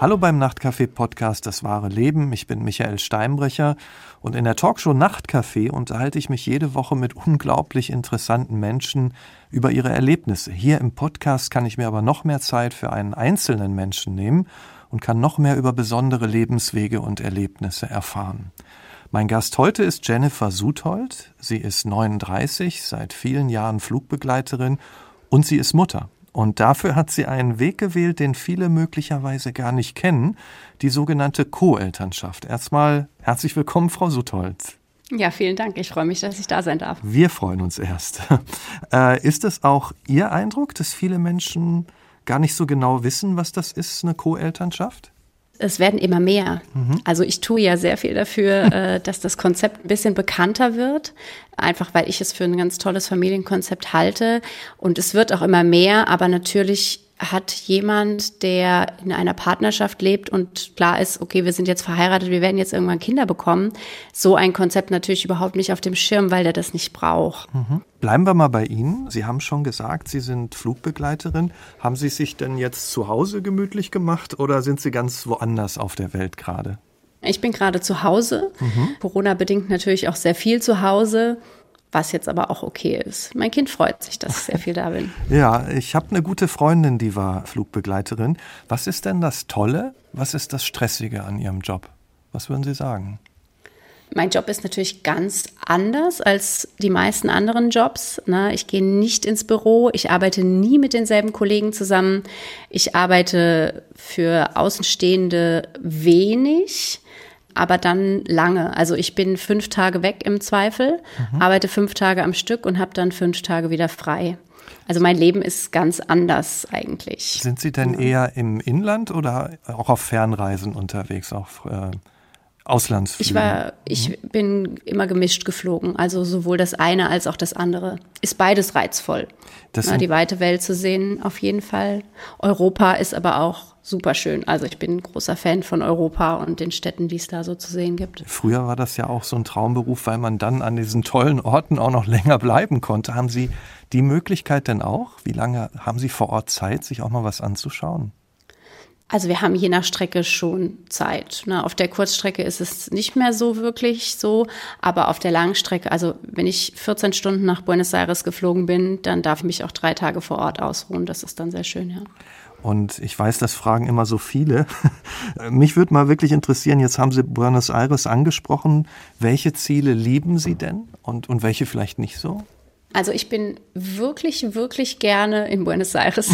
Hallo beim Nachtcafé-Podcast Das wahre Leben. Ich bin Michael Steinbrecher und in der Talkshow Nachtcafé unterhalte ich mich jede Woche mit unglaublich interessanten Menschen über ihre Erlebnisse. Hier im Podcast kann ich mir aber noch mehr Zeit für einen einzelnen Menschen nehmen und kann noch mehr über besondere Lebenswege und Erlebnisse erfahren. Mein Gast heute ist Jennifer Suthold. Sie ist 39, seit vielen Jahren Flugbegleiterin und sie ist Mutter. Und dafür hat sie einen Weg gewählt, den viele möglicherweise gar nicht kennen, die sogenannte Co-Elternschaft. Erstmal herzlich willkommen, Frau Suthold. Ja, vielen Dank. Ich freue mich, dass ich da sein darf. Wir freuen uns erst. Äh, ist es auch Ihr Eindruck, dass viele Menschen gar nicht so genau wissen, was das ist, eine Co-Elternschaft? Es werden immer mehr. Mhm. Also ich tue ja sehr viel dafür, äh, dass das Konzept ein bisschen bekannter wird, einfach weil ich es für ein ganz tolles Familienkonzept halte. Und es wird auch immer mehr, aber natürlich hat jemand, der in einer Partnerschaft lebt und klar ist, okay, wir sind jetzt verheiratet, wir werden jetzt irgendwann Kinder bekommen, so ein Konzept natürlich überhaupt nicht auf dem Schirm, weil der das nicht braucht. Mhm. Bleiben wir mal bei Ihnen. Sie haben schon gesagt, Sie sind Flugbegleiterin. Haben Sie sich denn jetzt zu Hause gemütlich gemacht oder sind Sie ganz woanders auf der Welt gerade? Ich bin gerade zu Hause. Mhm. Corona bedingt natürlich auch sehr viel zu Hause was jetzt aber auch okay ist. Mein Kind freut sich, dass ich sehr viel da bin. Ja, ich habe eine gute Freundin, die war Flugbegleiterin. Was ist denn das Tolle? Was ist das Stressige an Ihrem Job? Was würden Sie sagen? Mein Job ist natürlich ganz anders als die meisten anderen Jobs. Ne? Ich gehe nicht ins Büro, ich arbeite nie mit denselben Kollegen zusammen. Ich arbeite für Außenstehende wenig aber dann lange. Also ich bin fünf Tage weg im Zweifel, mhm. arbeite fünf Tage am Stück und habe dann fünf Tage wieder frei. Also mein Leben ist ganz anders eigentlich. Sind Sie denn eher im Inland oder auch auf Fernreisen unterwegs, auf äh, Auslandsflügen? Ich war, ich mhm. bin immer gemischt geflogen. Also sowohl das eine als auch das andere. Ist beides reizvoll. Na, die weite Welt zu sehen, auf jeden Fall. Europa ist aber auch super schön. Also ich bin ein großer Fan von Europa und den Städten, die es da so zu sehen gibt. Früher war das ja auch so ein Traumberuf, weil man dann an diesen tollen Orten auch noch länger bleiben konnte. Haben Sie die Möglichkeit denn auch? Wie lange haben Sie vor Ort Zeit, sich auch mal was anzuschauen? Also wir haben je nach Strecke schon Zeit. Ne? Auf der Kurzstrecke ist es nicht mehr so wirklich so, aber auf der Langstrecke, also wenn ich 14 Stunden nach Buenos Aires geflogen bin, dann darf ich mich auch drei Tage vor Ort ausruhen. Das ist dann sehr schön, ja. Und ich weiß, das fragen immer so viele. Mich würde mal wirklich interessieren, jetzt haben Sie Buenos Aires angesprochen. Welche Ziele lieben Sie denn und, und welche vielleicht nicht so? Also ich bin wirklich, wirklich gerne in Buenos Aires.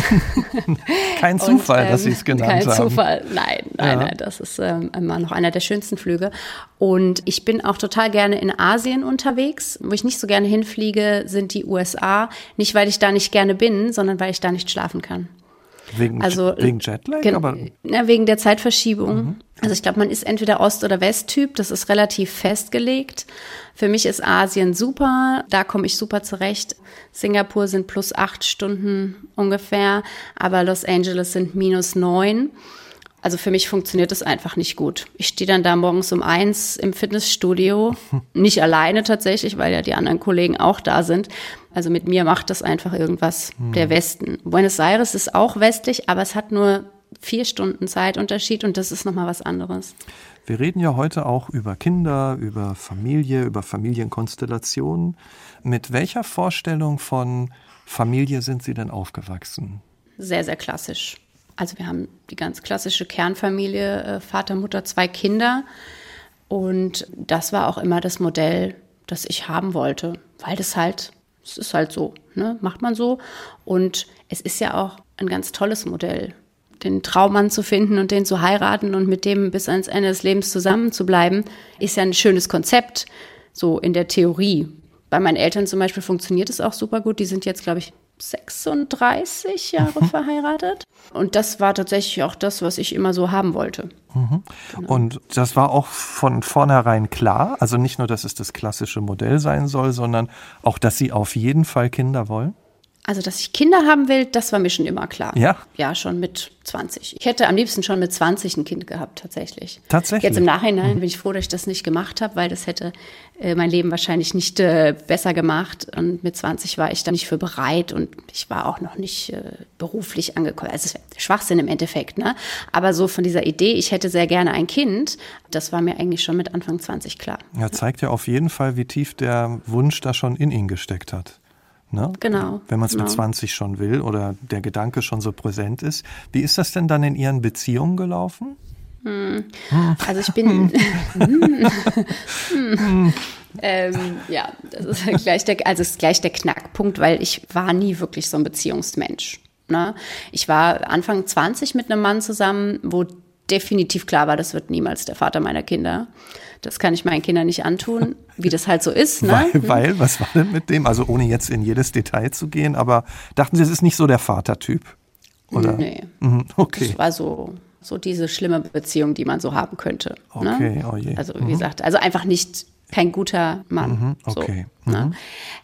kein Zufall, und, ähm, dass Sie es genannt kein haben. Kein Zufall, nein, nein, ja. nein, das ist ähm, immer noch einer der schönsten Flüge. Und ich bin auch total gerne in Asien unterwegs. Wo ich nicht so gerne hinfliege, sind die USA. Nicht, weil ich da nicht gerne bin, sondern weil ich da nicht schlafen kann. Wegen, also, wegen Jetlag? Aber ja, wegen der Zeitverschiebung. Mhm. Also ich glaube, man ist entweder Ost- oder Westtyp. Das ist relativ festgelegt. Für mich ist Asien super. Da komme ich super zurecht. Singapur sind plus acht Stunden ungefähr, aber Los Angeles sind minus neun. Also für mich funktioniert das einfach nicht gut. Ich stehe dann da morgens um eins im Fitnessstudio, nicht alleine tatsächlich, weil ja die anderen Kollegen auch da sind. Also mit mir macht das einfach irgendwas hm. der Westen. Buenos Aires ist auch westlich, aber es hat nur vier Stunden Zeitunterschied und das ist nochmal was anderes. Wir reden ja heute auch über Kinder, über Familie, über Familienkonstellationen. Mit welcher Vorstellung von Familie sind Sie denn aufgewachsen? Sehr, sehr klassisch. Also wir haben die ganz klassische Kernfamilie, äh, Vater, Mutter, zwei Kinder. Und das war auch immer das Modell, das ich haben wollte, weil das halt, es ist halt so, ne? macht man so. Und es ist ja auch ein ganz tolles Modell, den Traummann zu finden und den zu heiraten und mit dem bis ans Ende des Lebens zusammen zu bleiben, ist ja ein schönes Konzept, so in der Theorie. Bei meinen Eltern zum Beispiel funktioniert es auch super gut. Die sind jetzt, glaube ich, 36 Jahre mhm. verheiratet. Und das war tatsächlich auch das, was ich immer so haben wollte. Mhm. Genau. Und das war auch von vornherein klar. Also nicht nur, dass es das klassische Modell sein soll, sondern auch, dass Sie auf jeden Fall Kinder wollen? Also, dass ich Kinder haben will, das war mir schon immer klar. Ja? Ja, schon mit 20. Ich hätte am liebsten schon mit 20 ein Kind gehabt, tatsächlich. Tatsächlich? Jetzt im Nachhinein bin ich froh, dass ich das nicht gemacht habe, weil das hätte äh, mein Leben wahrscheinlich nicht äh, besser gemacht. Und mit 20 war ich da nicht für bereit und ich war auch noch nicht äh, beruflich angekommen. Also, es ist Schwachsinn im Endeffekt, ne? Aber so von dieser Idee, ich hätte sehr gerne ein Kind, das war mir eigentlich schon mit Anfang 20 klar. Ja, zeigt ja auf jeden Fall, wie tief der Wunsch da schon in ihn gesteckt hat. Ne? Genau. Wenn man es genau. mit 20 schon will oder der Gedanke schon so präsent ist. Wie ist das denn dann in Ihren Beziehungen gelaufen? Also ich bin. ähm, ja, das ist gleich der, also ist gleich der Knackpunkt, weil ich war nie wirklich so ein Beziehungsmensch. Ne? Ich war Anfang 20 mit einem Mann zusammen, wo definitiv klar war, das wird niemals der Vater meiner Kinder. Das kann ich meinen Kindern nicht antun, wie das halt so ist. Ne? Weil, weil, was war denn mit dem? Also ohne jetzt in jedes Detail zu gehen, aber dachten Sie, es ist nicht so der Vatertyp? Oder? Nee. Mhm, okay. Das war so, so diese schlimme Beziehung, die man so haben könnte. Okay, ne? oh je. Also wie gesagt, also einfach nicht kein guter Mann. Mhm, okay. So, ne?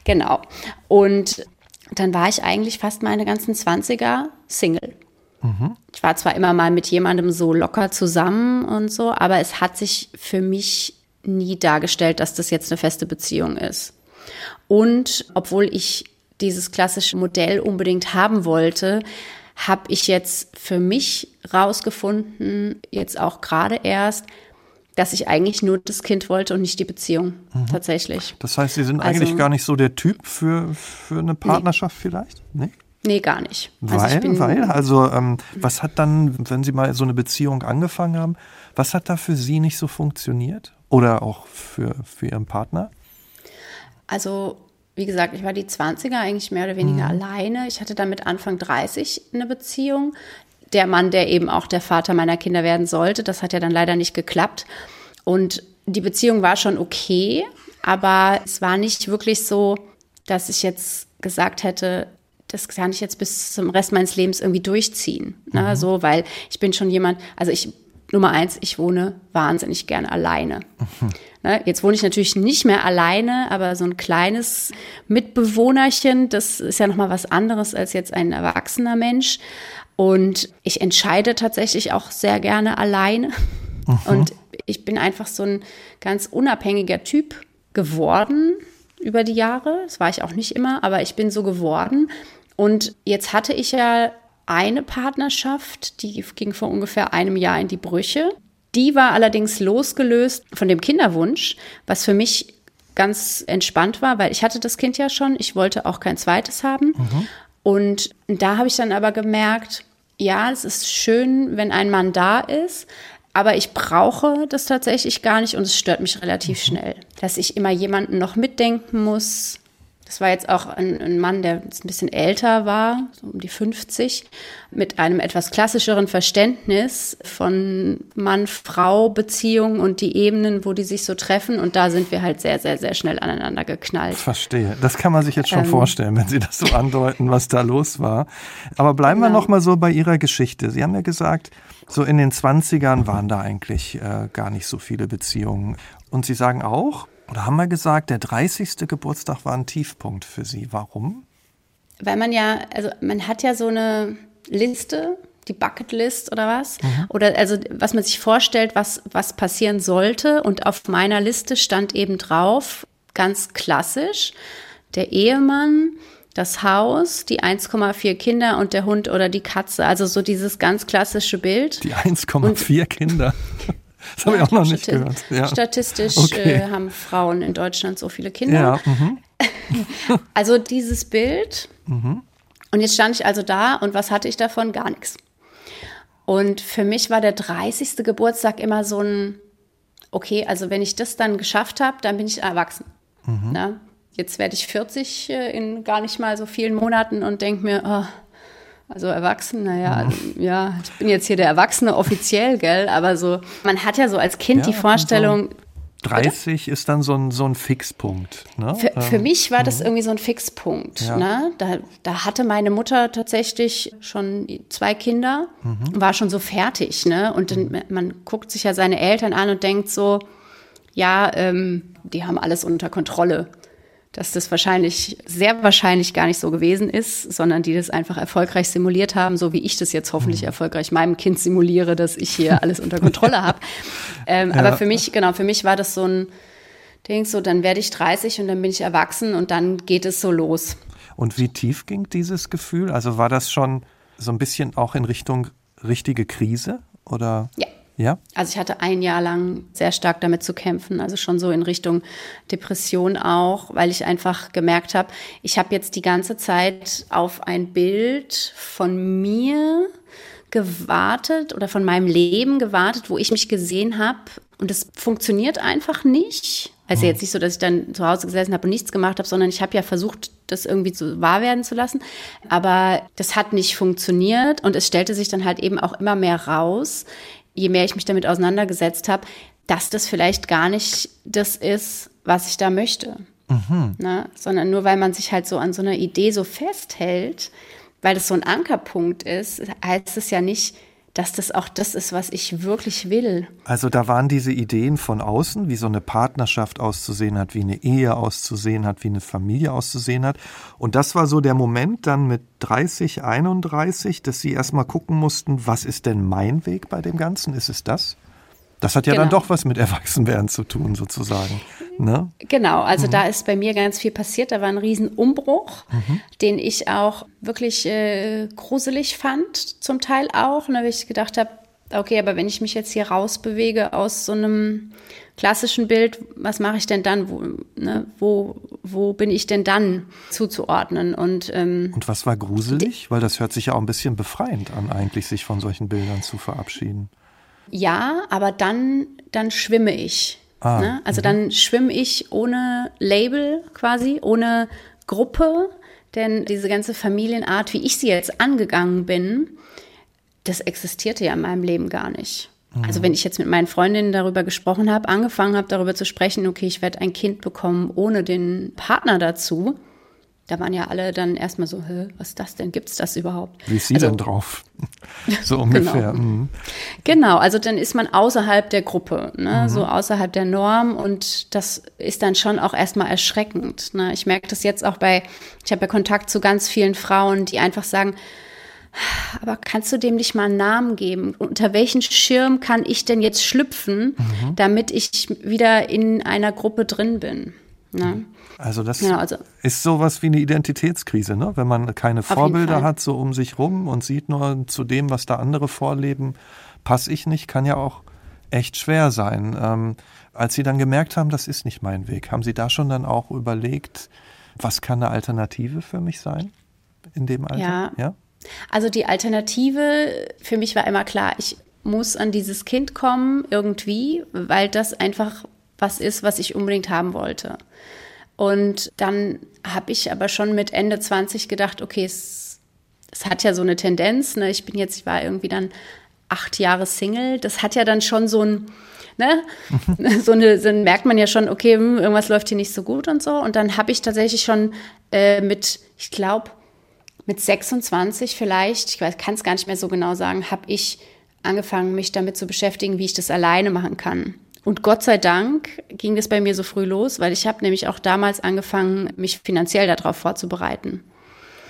Genau. Und dann war ich eigentlich fast meine ganzen 20er Single. Ich war zwar immer mal mit jemandem so locker zusammen und so, aber es hat sich für mich nie dargestellt, dass das jetzt eine feste Beziehung ist. Und obwohl ich dieses klassische Modell unbedingt haben wollte, habe ich jetzt für mich rausgefunden, jetzt auch gerade erst, dass ich eigentlich nur das Kind wollte und nicht die Beziehung tatsächlich. Das heißt, Sie sind Also- eigentlich gar nicht so der Typ für, für eine Partnerschaft vielleicht? Nee? Nee, gar nicht. Weil, also bin, weil, also ähm, was hat dann, wenn Sie mal so eine Beziehung angefangen haben, was hat da für Sie nicht so funktioniert? Oder auch für, für Ihren Partner? Also, wie gesagt, ich war die 20er eigentlich mehr oder weniger alleine. Ich hatte dann mit Anfang 30 eine Beziehung. Der Mann, der eben auch der Vater meiner Kinder werden sollte, das hat ja dann leider nicht geklappt. Und die Beziehung war schon okay, aber es war nicht wirklich so, dass ich jetzt gesagt hätte, das kann ich jetzt bis zum Rest meines Lebens irgendwie durchziehen. Ne? So, weil ich bin schon jemand, also ich, Nummer eins, ich wohne wahnsinnig gerne alleine. Ne? Jetzt wohne ich natürlich nicht mehr alleine, aber so ein kleines Mitbewohnerchen, das ist ja nochmal was anderes als jetzt ein erwachsener Mensch. Und ich entscheide tatsächlich auch sehr gerne alleine. Und ich bin einfach so ein ganz unabhängiger Typ geworden über die Jahre. Das war ich auch nicht immer, aber ich bin so geworden. Und jetzt hatte ich ja eine Partnerschaft, die ging vor ungefähr einem Jahr in die Brüche. Die war allerdings losgelöst von dem Kinderwunsch, was für mich ganz entspannt war, weil ich hatte das Kind ja schon. Ich wollte auch kein zweites haben. Und da habe ich dann aber gemerkt, ja, es ist schön, wenn ein Mann da ist, aber ich brauche das tatsächlich gar nicht und es stört mich relativ schnell, dass ich immer jemanden noch mitdenken muss. Das war jetzt auch ein, ein Mann, der jetzt ein bisschen älter war, so um die 50, mit einem etwas klassischeren Verständnis von Mann-Frau-Beziehungen und die Ebenen, wo die sich so treffen. Und da sind wir halt sehr, sehr, sehr schnell aneinander geknallt. Verstehe. Das kann man sich jetzt schon Ähm. vorstellen, wenn Sie das so andeuten, was da los war. Aber bleiben wir Genau. noch mal so bei Ihrer Geschichte. Sie haben ja gesagt, so in den 20ern waren da eigentlich äh, gar nicht so viele Beziehungen. Und Sie sagen auch, oder haben wir gesagt, der 30. Geburtstag war ein Tiefpunkt für Sie. Warum? Weil man ja, also man hat ja so eine Liste, die Bucketlist oder was? Oder also was man sich vorstellt, was, was passieren sollte. Und auf meiner Liste stand eben drauf, ganz klassisch, der Ehemann, das Haus, die 1,4 Kinder und der Hund oder die Katze. Also so dieses ganz klassische Bild. Die 1,4 Kinder. Das habe ich auch noch nicht gehört. Ja. Statistisch Okay. äh, haben Frauen in Deutschland so viele Kinder. Ja, mhm. Also dieses Bild. Und jetzt stand ich also da und was hatte ich davon? Gar nichts. Und für mich war der 30. Geburtstag immer so ein, okay, also wenn ich das dann geschafft habe, dann bin ich erwachsen. Na, jetzt werde ich 40 äh, in gar nicht mal so vielen Monaten und denke mir, oh, also erwachsen, naja, also, ja, ich bin jetzt hier der Erwachsene offiziell, gell, aber so, man hat ja so als Kind Ja, die Vorstellung, 30 ist dann so ein, so ein Fixpunkt. Ne? Für, für mich war das irgendwie so ein Fixpunkt. Ja. Ne? Da, da hatte meine Mutter tatsächlich schon zwei Kinder, war schon so fertig. Ne? Und dann, man guckt sich ja seine Eltern an und denkt so, ja, ähm, die haben alles unter Kontrolle. Dass das wahrscheinlich, sehr wahrscheinlich gar nicht so gewesen ist, sondern die das einfach erfolgreich simuliert haben, so wie ich das jetzt hoffentlich mhm. erfolgreich meinem Kind simuliere, dass ich hier alles unter Kontrolle habe. Ähm, ja. Aber für mich, genau, für mich war das so ein Ding, so dann werde ich 30 und dann bin ich erwachsen und dann geht es so los. Und wie tief ging dieses Gefühl? Also war das schon so ein bisschen auch in Richtung richtige Krise oder? Ja. Ja? Also ich hatte ein Jahr lang sehr stark damit zu kämpfen, also schon so in Richtung Depression auch, weil ich einfach gemerkt habe, ich habe jetzt die ganze Zeit auf ein Bild von mir gewartet oder von meinem Leben gewartet, wo ich mich gesehen habe und es funktioniert einfach nicht. Also jetzt nicht so, dass ich dann zu Hause gesessen habe und nichts gemacht habe, sondern ich habe ja versucht, das irgendwie zu wahr werden zu lassen. Aber das hat nicht funktioniert und es stellte sich dann halt eben auch immer mehr raus, je mehr ich mich damit auseinandergesetzt habe, dass das vielleicht gar nicht das ist, was ich da möchte. Mhm. Ne? Sondern nur weil man sich halt so an so einer Idee so festhält, weil das so ein Ankerpunkt ist, heißt es ja nicht, dass das auch das ist, was ich wirklich will. Also da waren diese Ideen von außen, wie so eine Partnerschaft auszusehen hat, wie eine Ehe auszusehen hat, wie eine Familie auszusehen hat. Und das war so der Moment dann mit 30, 31, dass Sie erstmal gucken mussten, was ist denn mein Weg bei dem Ganzen? Ist es das? Das hat ja genau. dann doch was mit Erwachsenwerden zu tun, sozusagen. Ne? Genau, also mhm. da ist bei mir ganz viel passiert. Da war ein Riesenumbruch, mhm. den ich auch wirklich äh, gruselig fand, zum Teil auch. Da habe ich gedacht habe, okay, aber wenn ich mich jetzt hier rausbewege aus so einem klassischen Bild, was mache ich denn dann? Wo, ne, wo, wo bin ich denn dann zuzuordnen? Und, ähm, Und was war gruselig? Weil das hört sich ja auch ein bisschen befreiend an, eigentlich sich von solchen Bildern zu verabschieden. Ja, aber dann, dann schwimme ich. Ah, ne? Also mhm. dann schwimme ich ohne Label quasi, ohne Gruppe. Denn diese ganze Familienart, wie ich sie jetzt angegangen bin, das existierte ja in meinem Leben gar nicht. Mhm. Also wenn ich jetzt mit meinen Freundinnen darüber gesprochen habe, angefangen habe darüber zu sprechen, okay, ich werde ein Kind bekommen ohne den Partner dazu, da waren ja alle dann erstmal so, was ist das denn? Gibt es das überhaupt? Wie ist sie also, denn drauf? so ungefähr. Genau. Mhm. genau. also dann ist man außerhalb der Gruppe, ne? Mhm. so außerhalb der Norm und das ist dann schon auch erstmal erschreckend. Ne? Ich merke das jetzt auch bei, ich habe ja Kontakt zu ganz vielen Frauen, die einfach sagen, aber kannst du dem nicht mal einen Namen geben? Unter welchen Schirm kann ich denn jetzt schlüpfen, mhm. damit ich wieder in einer Gruppe drin bin? Ne? Also das ja, also ist sowas wie eine Identitätskrise, ne? wenn man keine Vorbilder hat so um sich rum und sieht nur zu dem, was da andere vorleben, passe ich nicht, kann ja auch echt schwer sein. Ähm, als Sie dann gemerkt haben, das ist nicht mein Weg, haben Sie da schon dann auch überlegt, was kann eine Alternative für mich sein in dem Alter? Ja. ja? Also die Alternative für mich war immer klar, ich muss an dieses Kind kommen irgendwie, weil das einfach was ist, was ich unbedingt haben wollte. Und dann habe ich aber schon mit Ende 20 gedacht, okay, es, es hat ja so eine Tendenz. Ne? Ich bin jetzt, ich war irgendwie dann acht Jahre Single. Das hat ja dann schon so ein, ne, so eine, dann merkt man ja schon, okay, hm, irgendwas läuft hier nicht so gut und so. Und dann habe ich tatsächlich schon äh, mit, ich glaube, mit 26 vielleicht, ich kann es gar nicht mehr so genau sagen, habe ich angefangen, mich damit zu beschäftigen, wie ich das alleine machen kann. Und Gott sei Dank ging das bei mir so früh los, weil ich habe nämlich auch damals angefangen, mich finanziell darauf vorzubereiten.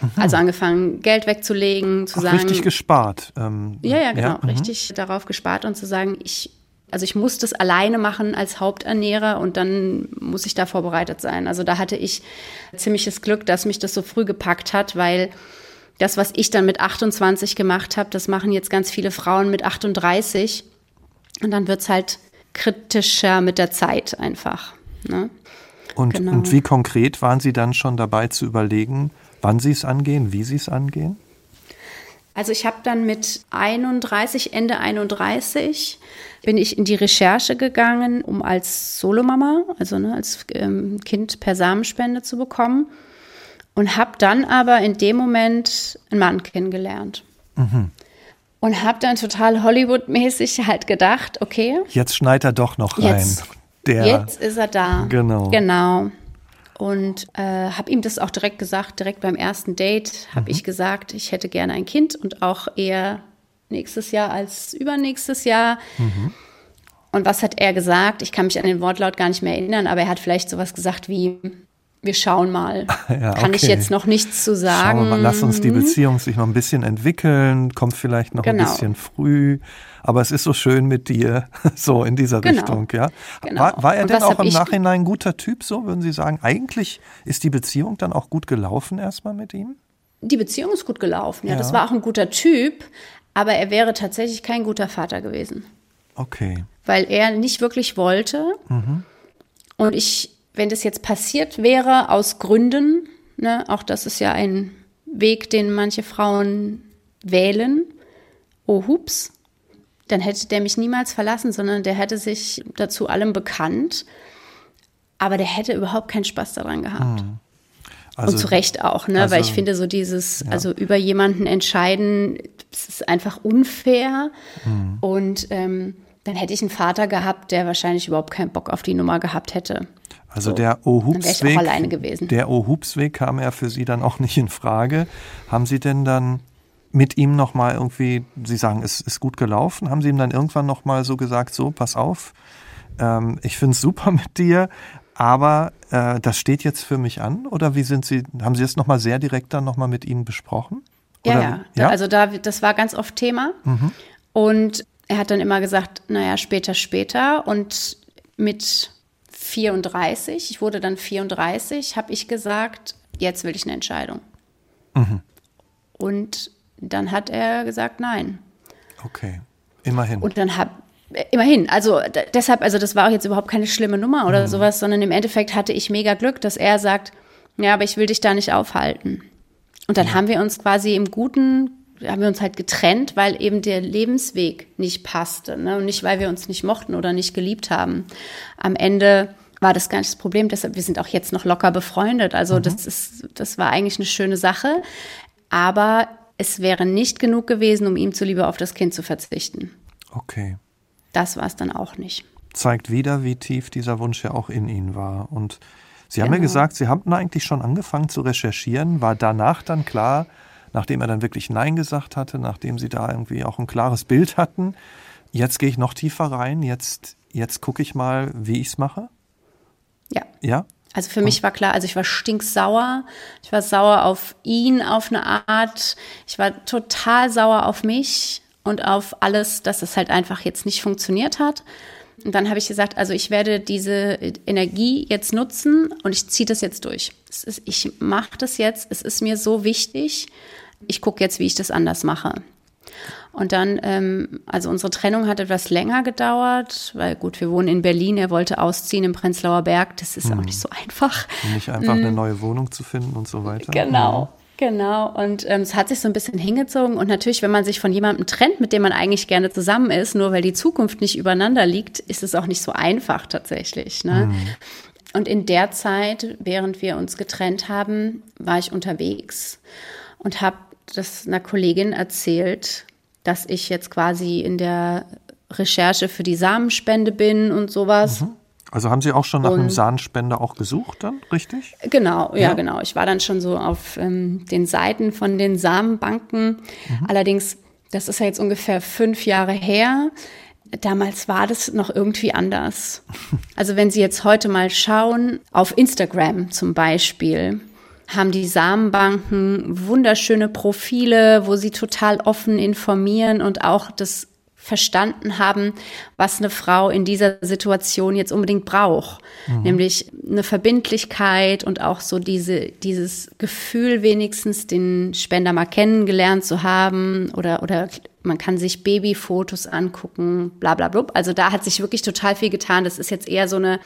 Mhm. Also angefangen, Geld wegzulegen, zu Ach, sagen. Richtig gespart. Ähm, ja, ja, genau. Ja, mhm. richtig darauf gespart und zu sagen, ich, also ich muss das alleine machen als Haupternährer und dann muss ich da vorbereitet sein. Also da hatte ich ziemliches Glück, dass mich das so früh gepackt hat, weil das, was ich dann mit 28 gemacht habe, das machen jetzt ganz viele Frauen mit 38. Und dann wird es halt kritischer mit der Zeit einfach. Ne? Und, genau. und wie konkret waren Sie dann schon dabei zu überlegen, wann Sie es angehen, wie Sie es angehen? Also ich habe dann mit 31, Ende 31, bin ich in die Recherche gegangen, um als Solomama, also ne, als ähm, Kind per Samenspende zu bekommen. Und habe dann aber in dem Moment einen Mann kennengelernt. Mhm und habe dann total Hollywood-mäßig halt gedacht, okay. Jetzt schneit er doch noch rein. Jetzt, Der, jetzt ist er da. Genau. Genau. Und äh, habe ihm das auch direkt gesagt, direkt beim ersten Date habe mhm. ich gesagt, ich hätte gerne ein Kind und auch eher nächstes Jahr als übernächstes Jahr. Mhm. Und was hat er gesagt? Ich kann mich an den Wortlaut gar nicht mehr erinnern, aber er hat vielleicht sowas gesagt wie, wir schauen mal. Ja, Kann ich jetzt noch nichts zu sagen. Schauen wir mal, lass uns die Beziehung sich noch ein bisschen entwickeln, kommt vielleicht noch genau. ein bisschen früh. Aber es ist so schön mit dir, so in dieser genau. Richtung, ja. Genau. War, war er denn auch im Nachhinein ein guter Typ, so würden Sie sagen? Eigentlich ist die Beziehung dann auch gut gelaufen erstmal mit ihm? Die Beziehung ist gut gelaufen, ja. ja. Das war auch ein guter Typ, aber er wäre tatsächlich kein guter Vater gewesen. Okay. Weil er nicht wirklich wollte. Mhm. Und ich wenn das jetzt passiert wäre aus Gründen, ne, auch das ist ja ein Weg, den manche Frauen wählen, oh hups, dann hätte der mich niemals verlassen, sondern der hätte sich dazu allem bekannt, aber der hätte überhaupt keinen Spaß daran gehabt. Hm. Also, und zu Recht auch, ne? Also, weil ich finde, so dieses, ja. also über jemanden entscheiden, das ist einfach unfair. Hm. Und ähm, dann hätte ich einen Vater gehabt, der wahrscheinlich überhaupt keinen Bock auf die Nummer gehabt hätte. Also so, der Ohupsweg, der Ohupsweg kam ja für Sie dann auch nicht in Frage. Haben Sie denn dann mit ihm noch mal irgendwie, Sie sagen, es ist gut gelaufen, haben Sie ihm dann irgendwann noch mal so gesagt, so, pass auf, ähm, ich finde es super mit dir, aber äh, das steht jetzt für mich an? Oder wie sind Sie, haben Sie das noch mal sehr direkt dann noch mal mit ihm besprochen? Ja, ja, ja, also da, das war ganz oft Thema. Mhm. Und er hat dann immer gesagt, naja, später, später. Und mit 34, ich wurde dann 34, habe ich gesagt, jetzt will ich eine Entscheidung. Mhm. Und dann hat er gesagt, nein. Okay, immerhin. Und dann habe immerhin, also deshalb, also das war auch jetzt überhaupt keine schlimme Nummer oder mhm. sowas, sondern im Endeffekt hatte ich mega Glück, dass er sagt, ja, aber ich will dich da nicht aufhalten. Und dann ja. haben wir uns quasi im Guten haben wir uns halt getrennt, weil eben der Lebensweg nicht passte. Ne? Und nicht, weil wir uns nicht mochten oder nicht geliebt haben. Am Ende war das gar nicht das Problem. Deshalb, wir sind auch jetzt noch locker befreundet. Also mhm. das ist, das war eigentlich eine schöne Sache. Aber es wäre nicht genug gewesen, um ihm zuliebe auf das Kind zu verzichten. Okay. Das war es dann auch nicht. Zeigt wieder, wie tief dieser Wunsch ja auch in Ihnen war. Und Sie haben genau. ja gesagt, Sie haben eigentlich schon angefangen zu recherchieren. War danach dann klar, nachdem er dann wirklich Nein gesagt hatte, nachdem sie da irgendwie auch ein klares Bild hatten. Jetzt gehe ich noch tiefer rein, jetzt, jetzt gucke ich mal, wie ich es mache. Ja. Ja? Also für mich war klar, also ich war stinksauer. Ich war sauer auf ihn auf eine Art. Ich war total sauer auf mich und auf alles, dass es halt einfach jetzt nicht funktioniert hat. Und dann habe ich gesagt, also ich werde diese Energie jetzt nutzen und ich ziehe das jetzt durch. Ist, ich mache das jetzt. Es ist mir so wichtig ich gucke jetzt, wie ich das anders mache. Und dann, ähm, also unsere Trennung hat etwas länger gedauert, weil gut, wir wohnen in Berlin, er wollte ausziehen im Prenzlauer Berg, das ist hm. auch nicht so einfach. Nicht einfach eine hm. neue Wohnung zu finden und so weiter. Genau. Mhm. Genau, und ähm, es hat sich so ein bisschen hingezogen. Und natürlich, wenn man sich von jemandem trennt, mit dem man eigentlich gerne zusammen ist, nur weil die Zukunft nicht übereinander liegt, ist es auch nicht so einfach tatsächlich. Ne? Mhm. Und in der Zeit, während wir uns getrennt haben, war ich unterwegs und habe das einer Kollegin erzählt, dass ich jetzt quasi in der Recherche für die Samenspende bin und sowas. Mhm. Also haben Sie auch schon nach und, einem Samenspender auch gesucht dann, richtig? Genau, ja, ja. genau. Ich war dann schon so auf ähm, den Seiten von den Samenbanken. Mhm. Allerdings, das ist ja jetzt ungefähr fünf Jahre her. Damals war das noch irgendwie anders. Also wenn Sie jetzt heute mal schauen, auf Instagram zum Beispiel, haben die Samenbanken wunderschöne Profile, wo sie total offen informieren und auch das verstanden haben, was eine Frau in dieser Situation jetzt unbedingt braucht. Mhm. Nämlich eine Verbindlichkeit und auch so diese, dieses Gefühl wenigstens, den Spender mal kennengelernt zu haben oder, oder man kann sich Babyfotos angucken, bla, bla, bla. Also da hat sich wirklich total viel getan. Das ist jetzt eher so eine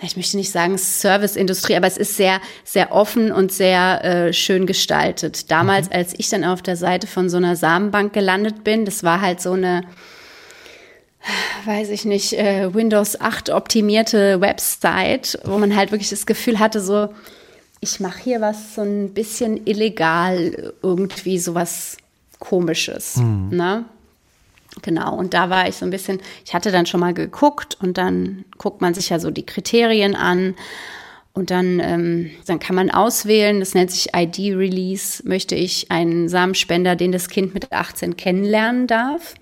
ich möchte nicht sagen Serviceindustrie, aber es ist sehr, sehr offen und sehr äh, schön gestaltet. Damals, mhm. als ich dann auf der Seite von so einer Samenbank gelandet bin, das war halt so eine, weiß ich nicht, äh, Windows 8 optimierte Website, wo man halt wirklich das Gefühl hatte, so, ich mache hier was so ein bisschen illegal, irgendwie sowas komisches. Mhm. Ne? Genau, und da war ich so ein bisschen, ich hatte dann schon mal geguckt und dann guckt man sich ja so die Kriterien an und dann, ähm, dann kann man auswählen, das nennt sich ID-Release, möchte ich einen Samenspender, den das Kind mit 18 kennenlernen darf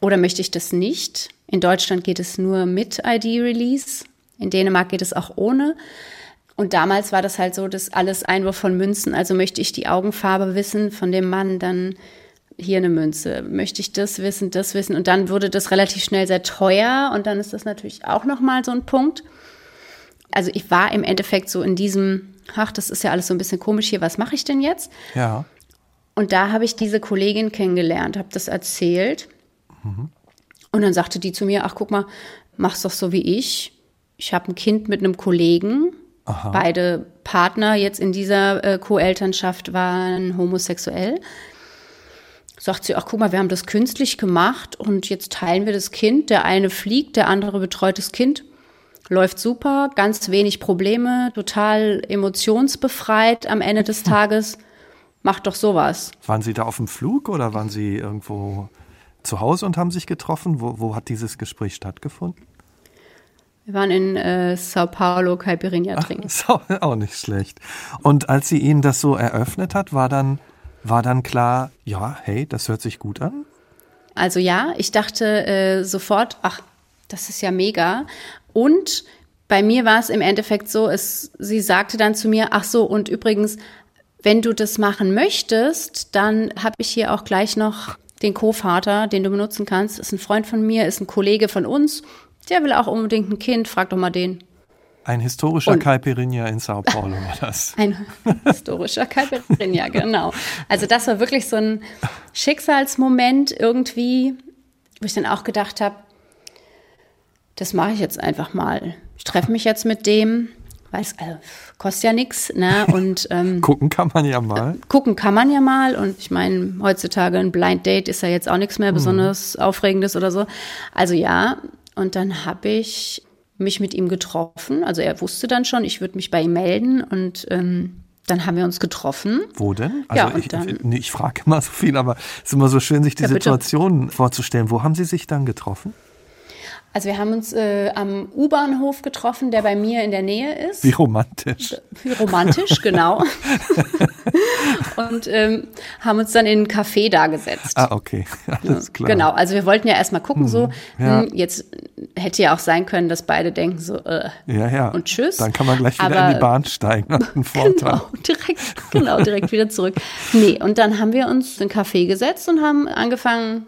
oder möchte ich das nicht? In Deutschland geht es nur mit ID-Release, in Dänemark geht es auch ohne. Und damals war das halt so, dass alles Einwurf von Münzen. Also möchte ich die Augenfarbe wissen von dem Mann, dann hier eine Münze. Möchte ich das wissen, das wissen. Und dann wurde das relativ schnell sehr teuer. Und dann ist das natürlich auch nochmal so ein Punkt. Also ich war im Endeffekt so in diesem, ach, das ist ja alles so ein bisschen komisch hier, was mache ich denn jetzt? Ja. Und da habe ich diese Kollegin kennengelernt, habe das erzählt. Mhm. Und dann sagte die zu mir, ach guck mal, mach's doch so wie ich. Ich habe ein Kind mit einem Kollegen. Aha. Beide Partner jetzt in dieser äh, Co-Elternschaft waren homosexuell. Sagt sie, ach guck mal, wir haben das künstlich gemacht und jetzt teilen wir das Kind. Der eine fliegt, der andere betreut das Kind. Läuft super, ganz wenig Probleme, total emotionsbefreit am Ende des Tages. Macht doch sowas. Waren Sie da auf dem Flug oder waren Sie irgendwo zu Hause und haben sich getroffen? Wo, wo hat dieses Gespräch stattgefunden? Wir waren in äh, Sao Paulo Caipirinha trinken. Ach, so, auch nicht schlecht. Und als sie Ihnen das so eröffnet hat, war dann, war dann klar, ja, hey, das hört sich gut an? Also ja, ich dachte äh, sofort, ach, das ist ja mega. Und bei mir war es im Endeffekt so, es, sie sagte dann zu mir, ach so, und übrigens, wenn du das machen möchtest, dann habe ich hier auch gleich noch den Co-Vater, den du benutzen kannst. Ist ein Freund von mir, ist ein Kollege von uns. Der will auch unbedingt ein Kind. Frag doch mal den. Ein historischer und, Caipirinha in Sao Paulo war das. Ein historischer Caipirinha, genau. Also das war wirklich so ein Schicksalsmoment irgendwie, wo ich dann auch gedacht habe, das mache ich jetzt einfach mal. Ich treffe mich jetzt mit dem weil es also, kostet ja nichts. Ne? Und, ähm, gucken kann man ja mal. Gucken kann man ja mal. Und ich meine, heutzutage ein Blind Date ist ja jetzt auch nichts mehr mhm. besonders mhm. Aufregendes oder so. Also ja, und dann habe ich mich mit ihm getroffen. Also er wusste dann schon, ich würde mich bei ihm melden und ähm, dann haben wir uns getroffen. Wo denn? Also ja, ich, dann, nee, ich frage immer so viel, aber es ist immer so schön, sich die ja, Situation vorzustellen. Wo haben Sie sich dann getroffen? Also wir haben uns äh, am U-Bahnhof getroffen, der bei mir in der Nähe ist. Wie romantisch. Wie romantisch, genau. und ähm, haben uns dann in ein Café da gesetzt. Ah, okay. Alles klar. Genau, also wir wollten ja erstmal gucken, so, mhm. ja. hm, jetzt hätte ja auch sein können, dass beide denken so, äh, ja, ja. und tschüss. Dann kann man gleich wieder Aber, in die Bahn steigen. Genau, direkt, genau, direkt wieder zurück. Nee, und dann haben wir uns in ein Café gesetzt und haben angefangen,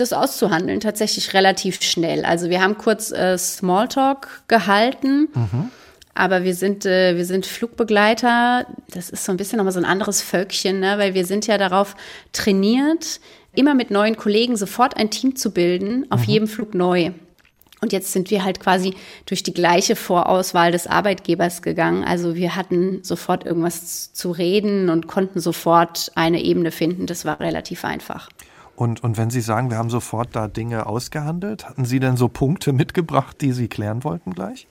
das auszuhandeln, tatsächlich relativ schnell. Also wir haben kurz äh, Smalltalk gehalten, mhm. aber wir sind, äh, wir sind Flugbegleiter. Das ist so ein bisschen nochmal so ein anderes Völkchen, ne? weil wir sind ja darauf trainiert, immer mit neuen Kollegen sofort ein Team zu bilden, auf mhm. jedem Flug neu. Und jetzt sind wir halt quasi durch die gleiche Vorauswahl des Arbeitgebers gegangen. Also wir hatten sofort irgendwas zu reden und konnten sofort eine Ebene finden. Das war relativ einfach. Und, und wenn Sie sagen, wir haben sofort da Dinge ausgehandelt, hatten Sie denn so Punkte mitgebracht, die Sie klären wollten gleich?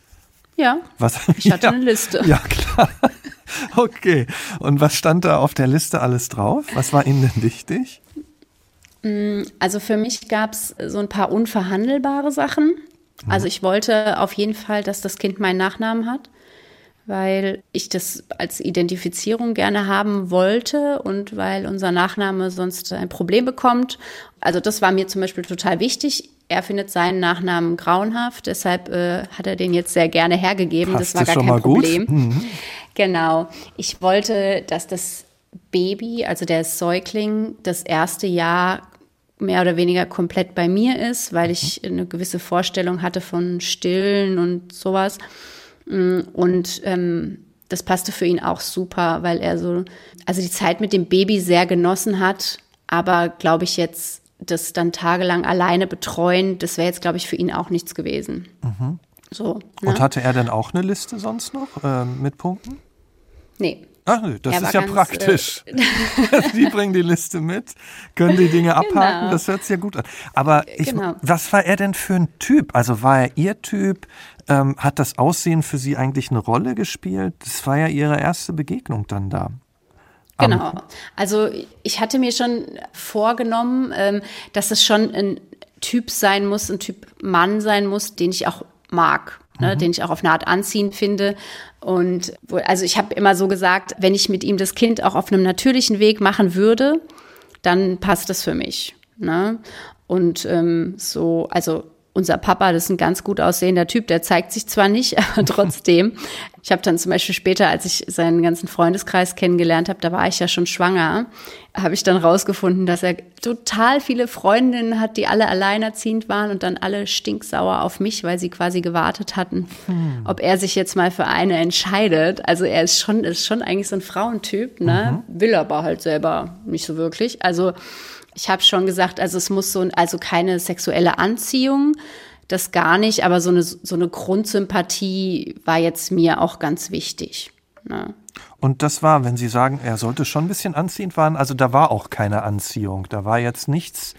Ja. Was? Ich hatte ja, eine Liste. Ja, klar. Okay. Und was stand da auf der Liste alles drauf? Was war Ihnen denn wichtig? Mm, also für mich gab es so ein paar unverhandelbare Sachen. Also ich wollte auf jeden Fall, dass das Kind meinen Nachnamen hat weil ich das als Identifizierung gerne haben wollte und weil unser Nachname sonst ein Problem bekommt. Also das war mir zum Beispiel total wichtig. Er findet seinen Nachnamen grauenhaft, deshalb äh, hat er den jetzt sehr gerne hergegeben. Passt das war gar kein mal Problem. Gut? Mhm. Genau. Ich wollte, dass das Baby, also der Säugling, das erste Jahr mehr oder weniger komplett bei mir ist, weil ich eine gewisse Vorstellung hatte von Stillen und sowas. Mm, und ähm, das passte für ihn auch super, weil er so, also die Zeit mit dem Baby sehr genossen hat, aber glaube ich jetzt, das dann tagelang alleine betreuen, das wäre jetzt, glaube ich, für ihn auch nichts gewesen. Mhm. So, ne? Und hatte er denn auch eine Liste sonst noch äh, mit Punkten? Nee. Ach, das er ist ja ganz, praktisch. Äh, Sie bringen die Liste mit, können die Dinge abhaken, genau. das hört sich ja gut an. Aber ich, genau. was war er denn für ein Typ? Also war er Ihr Typ? Ähm, hat das Aussehen für Sie eigentlich eine Rolle gespielt? Das war ja Ihre erste Begegnung dann da. Genau. Also ich hatte mir schon vorgenommen, ähm, dass es schon ein Typ sein muss, ein Typ Mann sein muss, den ich auch mag, ne, mhm. den ich auch auf eine Art anziehend finde. Und also ich habe immer so gesagt, wenn ich mit ihm das Kind auch auf einem natürlichen Weg machen würde, dann passt das für mich. Ne? Und ähm, so, also unser Papa, das ist ein ganz gut aussehender Typ, der zeigt sich zwar nicht, aber trotzdem. Ich habe dann zum Beispiel später, als ich seinen ganzen Freundeskreis kennengelernt habe, da war ich ja schon schwanger, habe ich dann rausgefunden, dass er total viele Freundinnen hat, die alle alleinerziehend waren und dann alle stinksauer auf mich, weil sie quasi gewartet hatten, hm. ob er sich jetzt mal für eine entscheidet. Also er ist schon, ist schon eigentlich so ein Frauentyp, ne? Mhm. Will aber halt selber nicht so wirklich. Also ich habe schon gesagt, also es muss so, also keine sexuelle Anziehung, das gar nicht, aber so eine, so eine Grundsympathie war jetzt mir auch ganz wichtig. Ne? Und das war, wenn Sie sagen, er sollte schon ein bisschen anziehend waren, also da war auch keine Anziehung. Da war jetzt nichts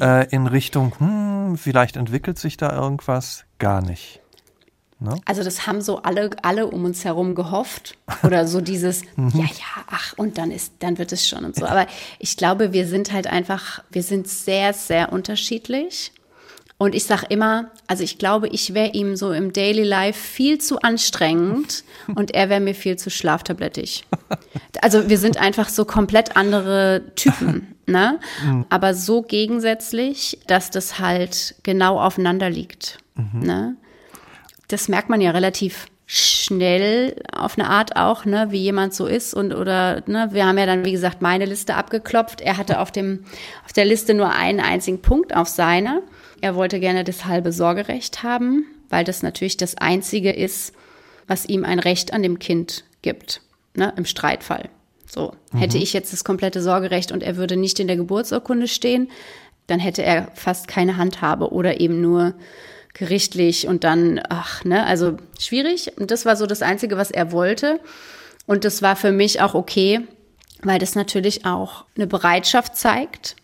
äh, in Richtung, hm, vielleicht entwickelt sich da irgendwas. Gar nicht. Ne? Also das haben so alle, alle um uns herum gehofft. Oder so dieses, mhm. ja, ja, ach, und dann ist, dann wird es schon und so. Aber ich glaube, wir sind halt einfach, wir sind sehr, sehr unterschiedlich. Und ich sage immer, also ich glaube, ich wäre ihm so im Daily Life viel zu anstrengend und er wäre mir viel zu schlaftablettig. Also wir sind einfach so komplett andere Typen, ne? Mhm. Aber so gegensätzlich, dass das halt genau aufeinander liegt. Mhm. Ne? Das merkt man ja relativ schnell auf eine Art auch, ne, wie jemand so ist und oder ne, wir haben ja dann wie gesagt meine Liste abgeklopft. Er hatte auf dem auf der Liste nur einen einzigen Punkt auf seiner. Er wollte gerne das halbe Sorgerecht haben, weil das natürlich das einzige ist, was ihm ein Recht an dem Kind gibt, ne, im Streitfall. So, mhm. hätte ich jetzt das komplette Sorgerecht und er würde nicht in der Geburtsurkunde stehen, dann hätte er fast keine Handhabe oder eben nur gerichtlich und dann, ach, ne, also schwierig. Und das war so das Einzige, was er wollte. Und das war für mich auch okay, weil das natürlich auch eine Bereitschaft zeigt,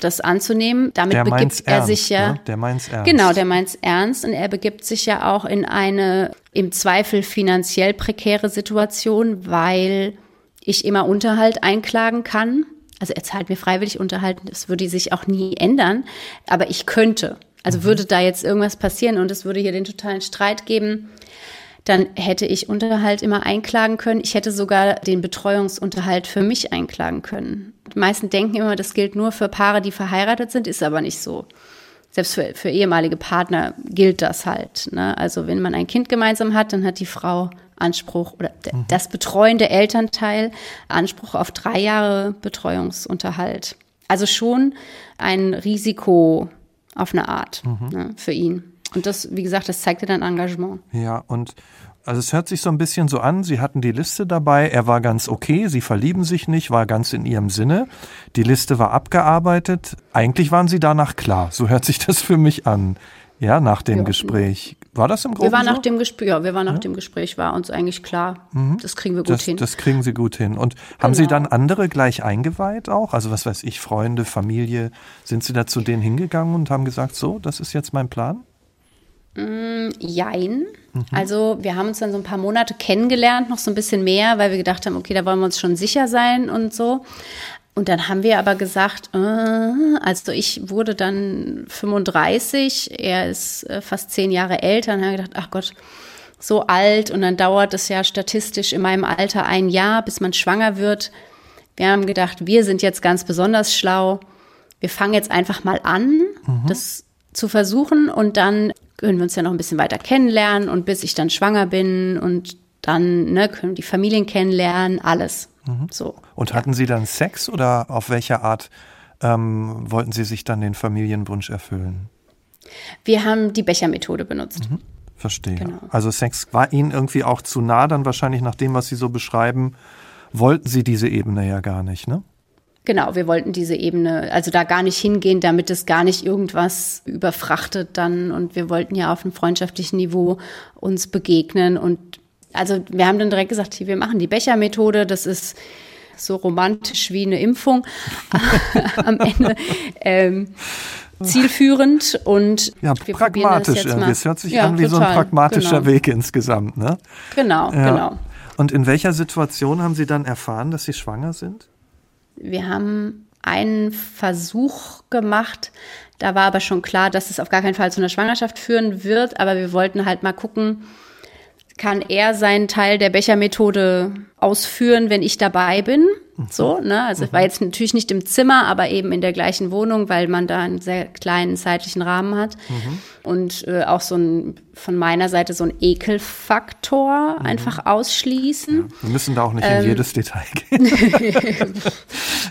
das anzunehmen. Damit der begibt er ernst, sich ja. Ne? Der meint's ernst. Genau, der meint's ernst und er begibt sich ja auch in eine im Zweifel finanziell prekäre Situation, weil ich immer Unterhalt einklagen kann. Also er zahlt mir freiwillig Unterhalt, das würde sich auch nie ändern, aber ich könnte. Also mhm. würde da jetzt irgendwas passieren und es würde hier den totalen Streit geben, dann hätte ich Unterhalt immer einklagen können. Ich hätte sogar den Betreuungsunterhalt für mich einklagen können. Die meisten denken immer, das gilt nur für Paare, die verheiratet sind, ist aber nicht so. Selbst für, für ehemalige Partner gilt das halt. Ne? Also wenn man ein Kind gemeinsam hat, dann hat die Frau Anspruch oder mhm. das betreuende Elternteil Anspruch auf drei Jahre Betreuungsunterhalt. Also schon ein Risiko auf eine Art mhm. ne, für ihn. Und das, wie gesagt, das zeigte dann Engagement. Ja, und also es hört sich so ein bisschen so an, Sie hatten die Liste dabei, er war ganz okay, Sie verlieben sich nicht, war ganz in Ihrem Sinne. Die Liste war abgearbeitet. Eigentlich waren Sie danach klar. So hört sich das für mich an. Ja, nach dem ja. Gespräch. War das im Groben Wir waren so? nach dem Gespräch, ja, wir waren nach ja. dem Gespräch, war uns eigentlich klar, mhm. das kriegen wir gut das, hin. Das kriegen Sie gut hin. Und haben Sie genau. dann andere gleich eingeweiht auch? Also was weiß ich, Freunde, Familie, sind Sie da zu denen hingegangen und haben gesagt, so, das ist jetzt mein Plan? Mm, jein. Mhm. Also wir haben uns dann so ein paar Monate kennengelernt, noch so ein bisschen mehr, weil wir gedacht haben, okay, da wollen wir uns schon sicher sein und so. Und dann haben wir aber gesagt, äh, also ich wurde dann 35, er ist äh, fast zehn Jahre älter, und haben gedacht, ach Gott, so alt und dann dauert es ja statistisch in meinem Alter ein Jahr, bis man schwanger wird. Wir haben gedacht, wir sind jetzt ganz besonders schlau. Wir fangen jetzt einfach mal an, mhm. das zu versuchen und dann können wir uns ja noch ein bisschen weiter kennenlernen und bis ich dann schwanger bin und dann ne, können die Familien kennenlernen, alles. Mhm. So. Und hatten Sie dann Sex oder auf welche Art ähm, wollten Sie sich dann den Familienwunsch erfüllen? Wir haben die Bechermethode benutzt. Mhm. Verstehe. Genau. Also Sex war Ihnen irgendwie auch zu nah, dann wahrscheinlich nach dem, was Sie so beschreiben, wollten Sie diese Ebene ja gar nicht, ne? Genau, wir wollten diese Ebene, also da gar nicht hingehen, damit es gar nicht irgendwas überfrachtet dann. Und wir wollten ja auf einem freundschaftlichen Niveau uns begegnen und also wir haben dann direkt gesagt, wir machen die Bechermethode, das ist so romantisch wie eine Impfung am Ende. Ähm, zielführend und ja, pragmatisch. Das, das, hört sich ja, an wie total, so ein pragmatischer genau. Weg insgesamt, ne? Genau, ja. genau. Und in welcher Situation haben Sie dann erfahren, dass Sie schwanger sind? Wir haben einen Versuch gemacht. Da war aber schon klar, dass es auf gar keinen Fall zu einer Schwangerschaft führen wird. Aber wir wollten halt mal gucken, kann er seinen Teil der Bechermethode ausführen, wenn ich dabei bin. So, ne? Also ich war jetzt natürlich nicht im Zimmer, aber eben in der gleichen Wohnung, weil man da einen sehr kleinen zeitlichen Rahmen hat. Mhm. Und äh, auch so ein von meiner Seite so ein Ekelfaktor mhm. einfach ausschließen. Ja, wir müssen da auch nicht ähm, in jedes Detail gehen.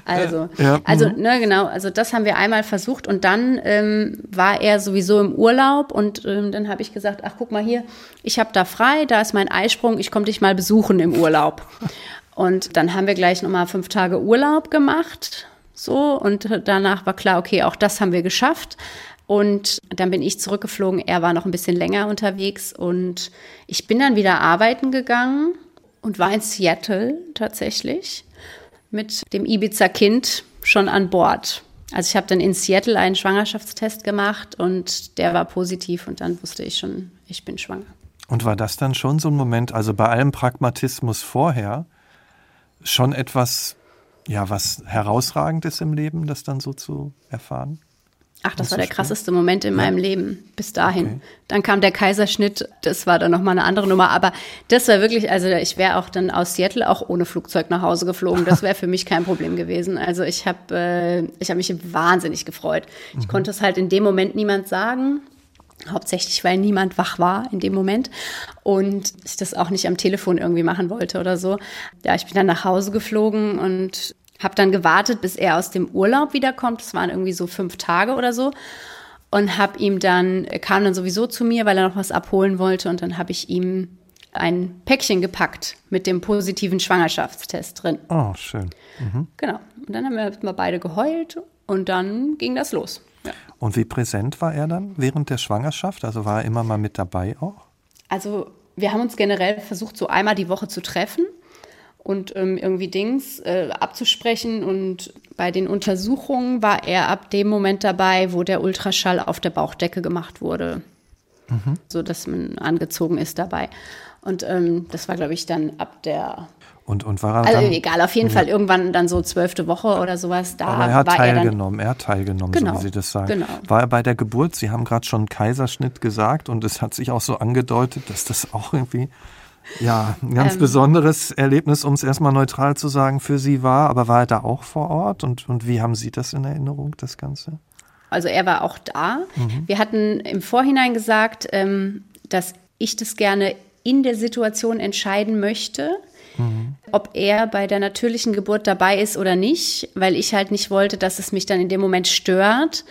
also, ja. also, mhm. ne, genau, also das haben wir einmal versucht und dann ähm, war er sowieso im Urlaub und ähm, dann habe ich gesagt, ach guck mal hier, ich habe da frei, da ist mein Eisprung, ich komme dich mal besuchen im Urlaub. Und dann haben wir gleich nochmal fünf Tage Urlaub gemacht. So, und danach war klar, okay, auch das haben wir geschafft. Und dann bin ich zurückgeflogen. Er war noch ein bisschen länger unterwegs und ich bin dann wieder arbeiten gegangen und war in Seattle tatsächlich mit dem Ibiza-Kind schon an Bord. Also ich habe dann in Seattle einen Schwangerschaftstest gemacht und der war positiv und dann wusste ich schon, ich bin schwanger. Und war das dann schon so ein Moment, also bei allem Pragmatismus vorher, schon etwas, ja, was herausragend ist im Leben, das dann so zu erfahren? Ach, das war der krasseste Moment in meinem Leben bis dahin. Okay. Dann kam der Kaiserschnitt, das war dann nochmal eine andere Nummer. Aber das war wirklich, also ich wäre auch dann aus Seattle auch ohne Flugzeug nach Hause geflogen. Das wäre für mich kein Problem gewesen. Also ich habe äh, ich hab mich wahnsinnig gefreut. Ich mhm. konnte es halt in dem Moment niemand sagen. Hauptsächlich, weil niemand wach war in dem Moment und ich das auch nicht am Telefon irgendwie machen wollte oder so. Ja, ich bin dann nach Hause geflogen und habe dann gewartet, bis er aus dem Urlaub wiederkommt. Das waren irgendwie so fünf Tage oder so. Und habe ihm dann, er kam dann sowieso zu mir, weil er noch was abholen wollte. Und dann habe ich ihm ein Päckchen gepackt mit dem positiven Schwangerschaftstest drin. Oh, schön. Mhm. Genau. Und dann haben wir beide geheult und dann ging das los. Und wie präsent war er dann während der Schwangerschaft? Also war er immer mal mit dabei auch? Also wir haben uns generell versucht, so einmal die Woche zu treffen und ähm, irgendwie Dings äh, abzusprechen. Und bei den Untersuchungen war er ab dem Moment dabei, wo der Ultraschall auf der Bauchdecke gemacht wurde. Mhm. So dass man angezogen ist dabei. Und ähm, das war, glaube ich, dann ab der und, und war er also dann, egal, auf jeden ja. Fall irgendwann dann so zwölfte Woche oder sowas. Da Aber er hat teilgenommen, er, er, hat teilgenommen, genau, so wie Sie das sagen. Genau. War er bei der Geburt? Sie haben gerade schon Kaiserschnitt gesagt und es hat sich auch so angedeutet, dass das auch irgendwie ja, ein ganz ähm, besonderes Erlebnis, um es erstmal neutral zu sagen, für Sie war. Aber war er da auch vor Ort und, und wie haben Sie das in Erinnerung, das Ganze? Also er war auch da. Mhm. Wir hatten im Vorhinein gesagt, ähm, dass ich das gerne in der Situation entscheiden möchte mhm. ob er bei der natürlichen Geburt dabei ist oder nicht, weil ich halt nicht wollte, dass es mich dann in dem Moment stört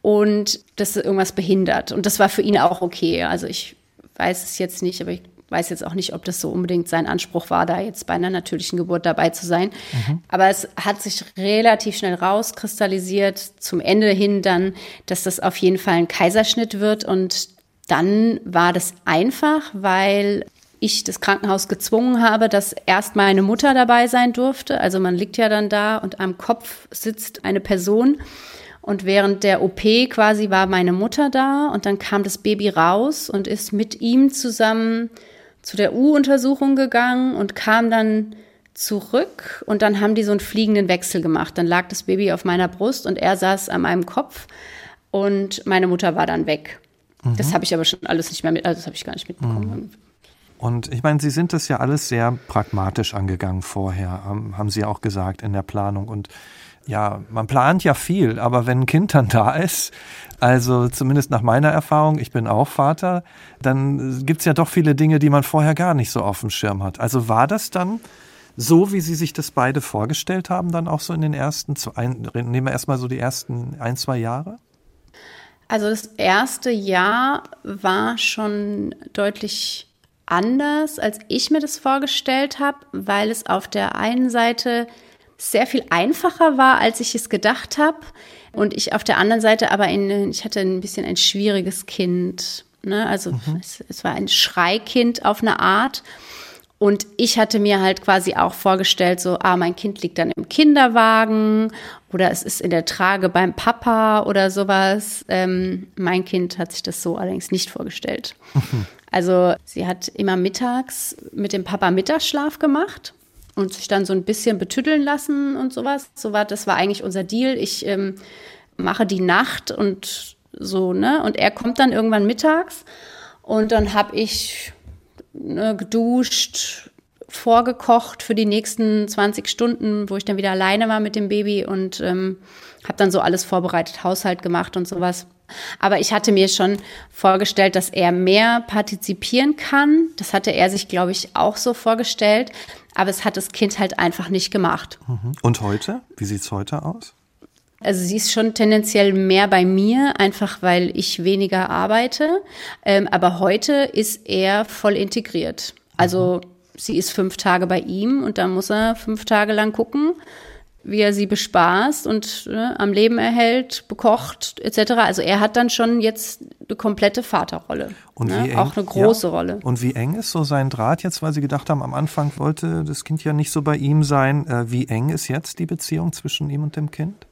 und dass irgendwas behindert. Und das war für ihn auch okay. Also ich weiß es jetzt nicht, aber ich weiß jetzt auch nicht, ob das so unbedingt sein Anspruch war, da jetzt bei einer natürlichen Geburt dabei zu sein. Mhm. Aber es hat sich relativ schnell rauskristallisiert, zum Ende hin dann, dass das auf jeden Fall ein Kaiserschnitt wird. Und dann war das einfach, weil ich das Krankenhaus gezwungen habe, dass erst meine Mutter dabei sein durfte. Also man liegt ja dann da und am Kopf sitzt eine Person. Und während der OP quasi war meine Mutter da und dann kam das Baby raus und ist mit ihm zusammen zu der U-Untersuchung gegangen und kam dann zurück und dann haben die so einen fliegenden Wechsel gemacht. Dann lag das Baby auf meiner Brust und er saß an meinem Kopf und meine Mutter war dann weg. Mhm. Das habe ich aber schon alles nicht mehr mit, also das habe ich gar nicht mitbekommen. Mhm. Und ich meine, Sie sind das ja alles sehr pragmatisch angegangen vorher, haben Sie ja auch gesagt in der Planung. Und ja, man plant ja viel, aber wenn ein Kind dann da ist, also zumindest nach meiner Erfahrung, ich bin auch Vater, dann gibt's ja doch viele Dinge, die man vorher gar nicht so auf dem Schirm hat. Also war das dann so, wie Sie sich das beide vorgestellt haben, dann auch so in den ersten, nehmen wir erstmal so die ersten ein, zwei Jahre? Also das erste Jahr war schon deutlich anders, als ich mir das vorgestellt habe, weil es auf der einen Seite sehr viel einfacher war, als ich es gedacht habe. Und ich auf der anderen Seite aber, in, ich hatte ein bisschen ein schwieriges Kind. Ne? Also mhm. es, es war ein Schreikind auf eine Art. Und ich hatte mir halt quasi auch vorgestellt, so, ah, mein Kind liegt dann im Kinderwagen oder es ist in der Trage beim Papa oder sowas. Ähm, mein Kind hat sich das so allerdings nicht vorgestellt. Also sie hat immer mittags mit dem Papa Mittagsschlaf gemacht und sich dann so ein bisschen betütteln lassen und sowas. So war, das war eigentlich unser Deal. Ich ähm, mache die Nacht und so, ne? Und er kommt dann irgendwann mittags und dann habe ich ne, geduscht, vorgekocht für die nächsten 20 Stunden, wo ich dann wieder alleine war mit dem Baby und ähm, habe dann so alles vorbereitet, Haushalt gemacht und sowas. Aber ich hatte mir schon vorgestellt, dass er mehr partizipieren kann. Das hatte er sich, glaube ich, auch so vorgestellt. Aber es hat das Kind halt einfach nicht gemacht. Mhm. Und heute? Wie sieht es heute aus? Also sie ist schon tendenziell mehr bei mir, einfach weil ich weniger arbeite. Ähm, aber heute ist er voll integriert. Also mhm. sie ist fünf Tage bei ihm und dann muss er fünf Tage lang gucken wie er sie bespaßt und ne, am Leben erhält, bekocht etc. Also er hat dann schon jetzt eine komplette Vaterrolle. Und ne? eng, auch eine große ja. Rolle. Und wie eng ist so sein Draht jetzt, weil Sie gedacht haben, am Anfang wollte das Kind ja nicht so bei ihm sein. Äh, wie eng ist jetzt die Beziehung zwischen ihm und dem Kind?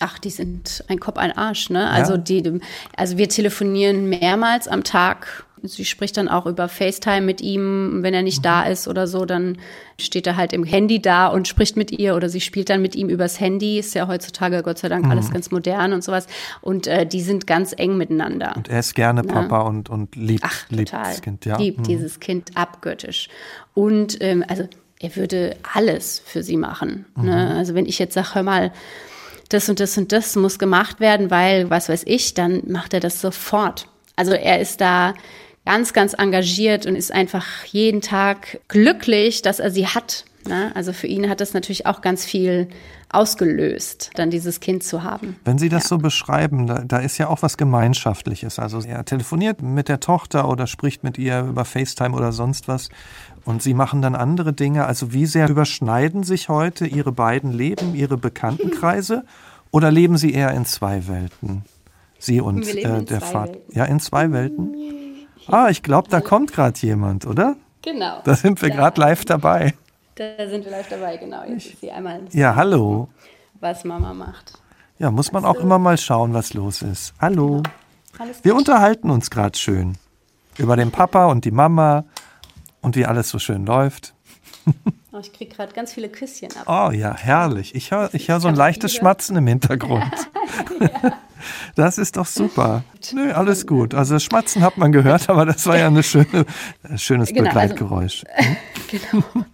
Ach, die sind ein Kopf, ein Arsch, ne? Also ja. die, also wir telefonieren mehrmals am Tag sie spricht dann auch über FaceTime mit ihm, wenn er nicht mhm. da ist oder so, dann steht er halt im Handy da und spricht mit ihr oder sie spielt dann mit ihm übers Handy. Ist ja heutzutage Gott sei Dank mhm. alles ganz modern und sowas. Und äh, die sind ganz eng miteinander. Und er ist gerne ja. Papa und, und liebt, Ach, liebt das Kind. Ja. Liebt mhm. dieses Kind abgöttisch. Und ähm, also er würde alles für sie machen. Ne? Mhm. Also wenn ich jetzt sage, hör mal, das und das und das muss gemacht werden, weil was weiß ich, dann macht er das sofort. Also er ist da ganz, ganz engagiert und ist einfach jeden Tag glücklich, dass er sie hat. Ne? Also für ihn hat das natürlich auch ganz viel ausgelöst, dann dieses Kind zu haben. Wenn Sie das ja. so beschreiben, da, da, ist ja auch was Gemeinschaftliches. Also er telefoniert mit der Tochter oder spricht mit ihr über FaceTime oder sonst was. Und Sie machen dann andere Dinge. Also wie sehr überschneiden sich heute Ihre beiden Leben, Ihre Bekanntenkreise? oder leben Sie eher in zwei Welten? Sie und äh, der Vater. Ja, in zwei Welten? Ah, ich glaube, da kommt gerade jemand, oder? Genau. Da sind wir gerade live dabei. Da sind wir live dabei, genau. Jetzt ist sie einmal. Ja, hallo. Was Mama macht. Ja, muss man auch immer mal schauen, was los ist. Hallo. Genau. Wir unterhalten uns gerade schön über den Papa und die Mama und wie alles so schön läuft. Oh, ich kriege gerade ganz viele Küsschen ab. Oh ja, herrlich. Ich höre ich hör so ein leichtes Schmatzen im Hintergrund. ja. Das ist doch super. Nö, alles gut. Also das Schmatzen hat man gehört, aber das war ja ein schöne, schönes genau, also Begleitgeräusch. Also, genau.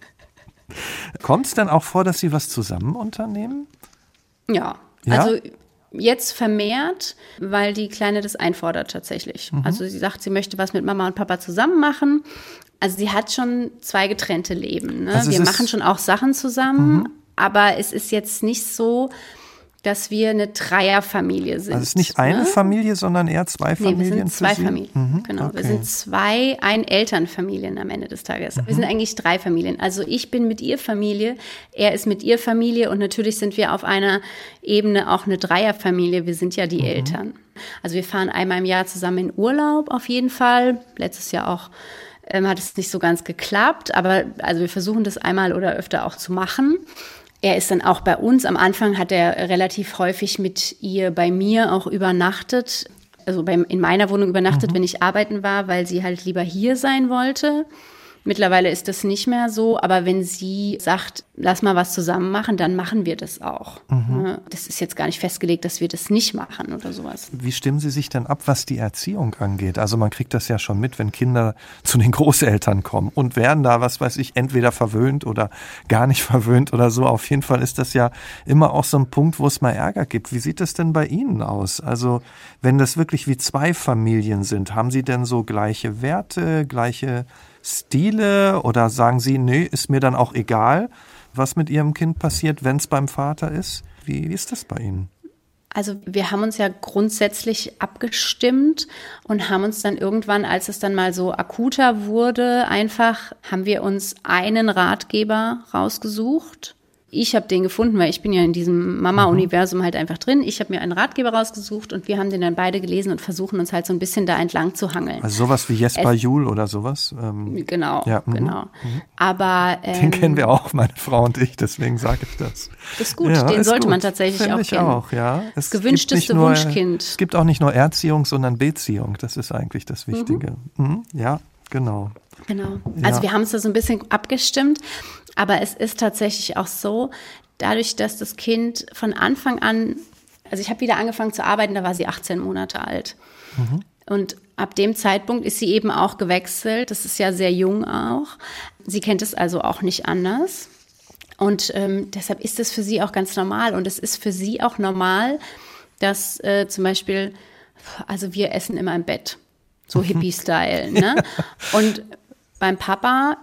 Kommt es denn auch vor, dass Sie was zusammen unternehmen? Ja, ja? also jetzt vermehrt, weil die Kleine das einfordert tatsächlich. Mhm. Also sie sagt, sie möchte was mit Mama und Papa zusammen machen. Also sie hat schon zwei getrennte Leben. Ne? Also Wir machen schon auch Sachen zusammen, mhm. aber es ist jetzt nicht so, dass wir eine Dreierfamilie sind. Also es ist nicht eine ne? Familie, sondern eher zwei Familien. Nee, wir sind zwei Familien. Mhm, genau, okay. wir sind zwei Ein-Eltern-Familien am Ende des Tages. Mhm. Wir sind eigentlich drei Familien. Also ich bin mit ihr Familie, er ist mit ihr Familie und natürlich sind wir auf einer Ebene auch eine Dreierfamilie. Wir sind ja die mhm. Eltern. Also wir fahren einmal im Jahr zusammen in Urlaub auf jeden Fall. Letztes Jahr auch ähm, hat es nicht so ganz geklappt, aber also wir versuchen das einmal oder öfter auch zu machen. Er ist dann auch bei uns. Am Anfang hat er relativ häufig mit ihr bei mir auch übernachtet. Also bei, in meiner Wohnung übernachtet, mhm. wenn ich arbeiten war, weil sie halt lieber hier sein wollte. Mittlerweile ist das nicht mehr so, aber wenn sie sagt, lass mal was zusammen machen, dann machen wir das auch. Mhm. Ne? Das ist jetzt gar nicht festgelegt, dass wir das nicht machen oder sowas. Wie stimmen Sie sich denn ab, was die Erziehung angeht? Also man kriegt das ja schon mit, wenn Kinder zu den Großeltern kommen und werden da, was weiß ich, entweder verwöhnt oder gar nicht verwöhnt oder so. Auf jeden Fall ist das ja immer auch so ein Punkt, wo es mal Ärger gibt. Wie sieht es denn bei Ihnen aus? Also wenn das wirklich wie zwei Familien sind, haben Sie denn so gleiche Werte, gleiche Stile oder sagen Sie, nee, ist mir dann auch egal, was mit Ihrem Kind passiert, wenn es beim Vater ist? Wie, wie ist das bei Ihnen? Also wir haben uns ja grundsätzlich abgestimmt und haben uns dann irgendwann, als es dann mal so akuter wurde, einfach haben wir uns einen Ratgeber rausgesucht ich habe den gefunden, weil ich bin ja in diesem Mama-Universum halt einfach drin. Ich habe mir einen Ratgeber rausgesucht und wir haben den dann beide gelesen und versuchen uns halt so ein bisschen da entlang zu hangeln. Also sowas wie Jesper Jul oder sowas? Ähm, genau, ja, mhm, genau. Mhm. Aber ähm, den kennen wir auch, meine Frau und ich, deswegen sage ich das. Das ist gut, ja, den ist sollte gut. man tatsächlich Find auch ich kennen. auch, ja. Es das gewünschteste nur, Wunschkind. Es gibt auch nicht nur Erziehung, sondern Beziehung. Das ist eigentlich das Wichtige. Mhm. Mhm, ja, genau. Genau. Also ja. wir haben es da so ein bisschen abgestimmt. Aber es ist tatsächlich auch so, dadurch, dass das Kind von Anfang an, also ich habe wieder angefangen zu arbeiten, da war sie 18 Monate alt. Mhm. Und ab dem Zeitpunkt ist sie eben auch gewechselt. Das ist ja sehr jung auch. Sie kennt es also auch nicht anders. Und ähm, deshalb ist es für sie auch ganz normal. Und es ist für sie auch normal, dass äh, zum Beispiel, also wir essen immer im Bett, so Hippie-Style. Ne? Und beim Papa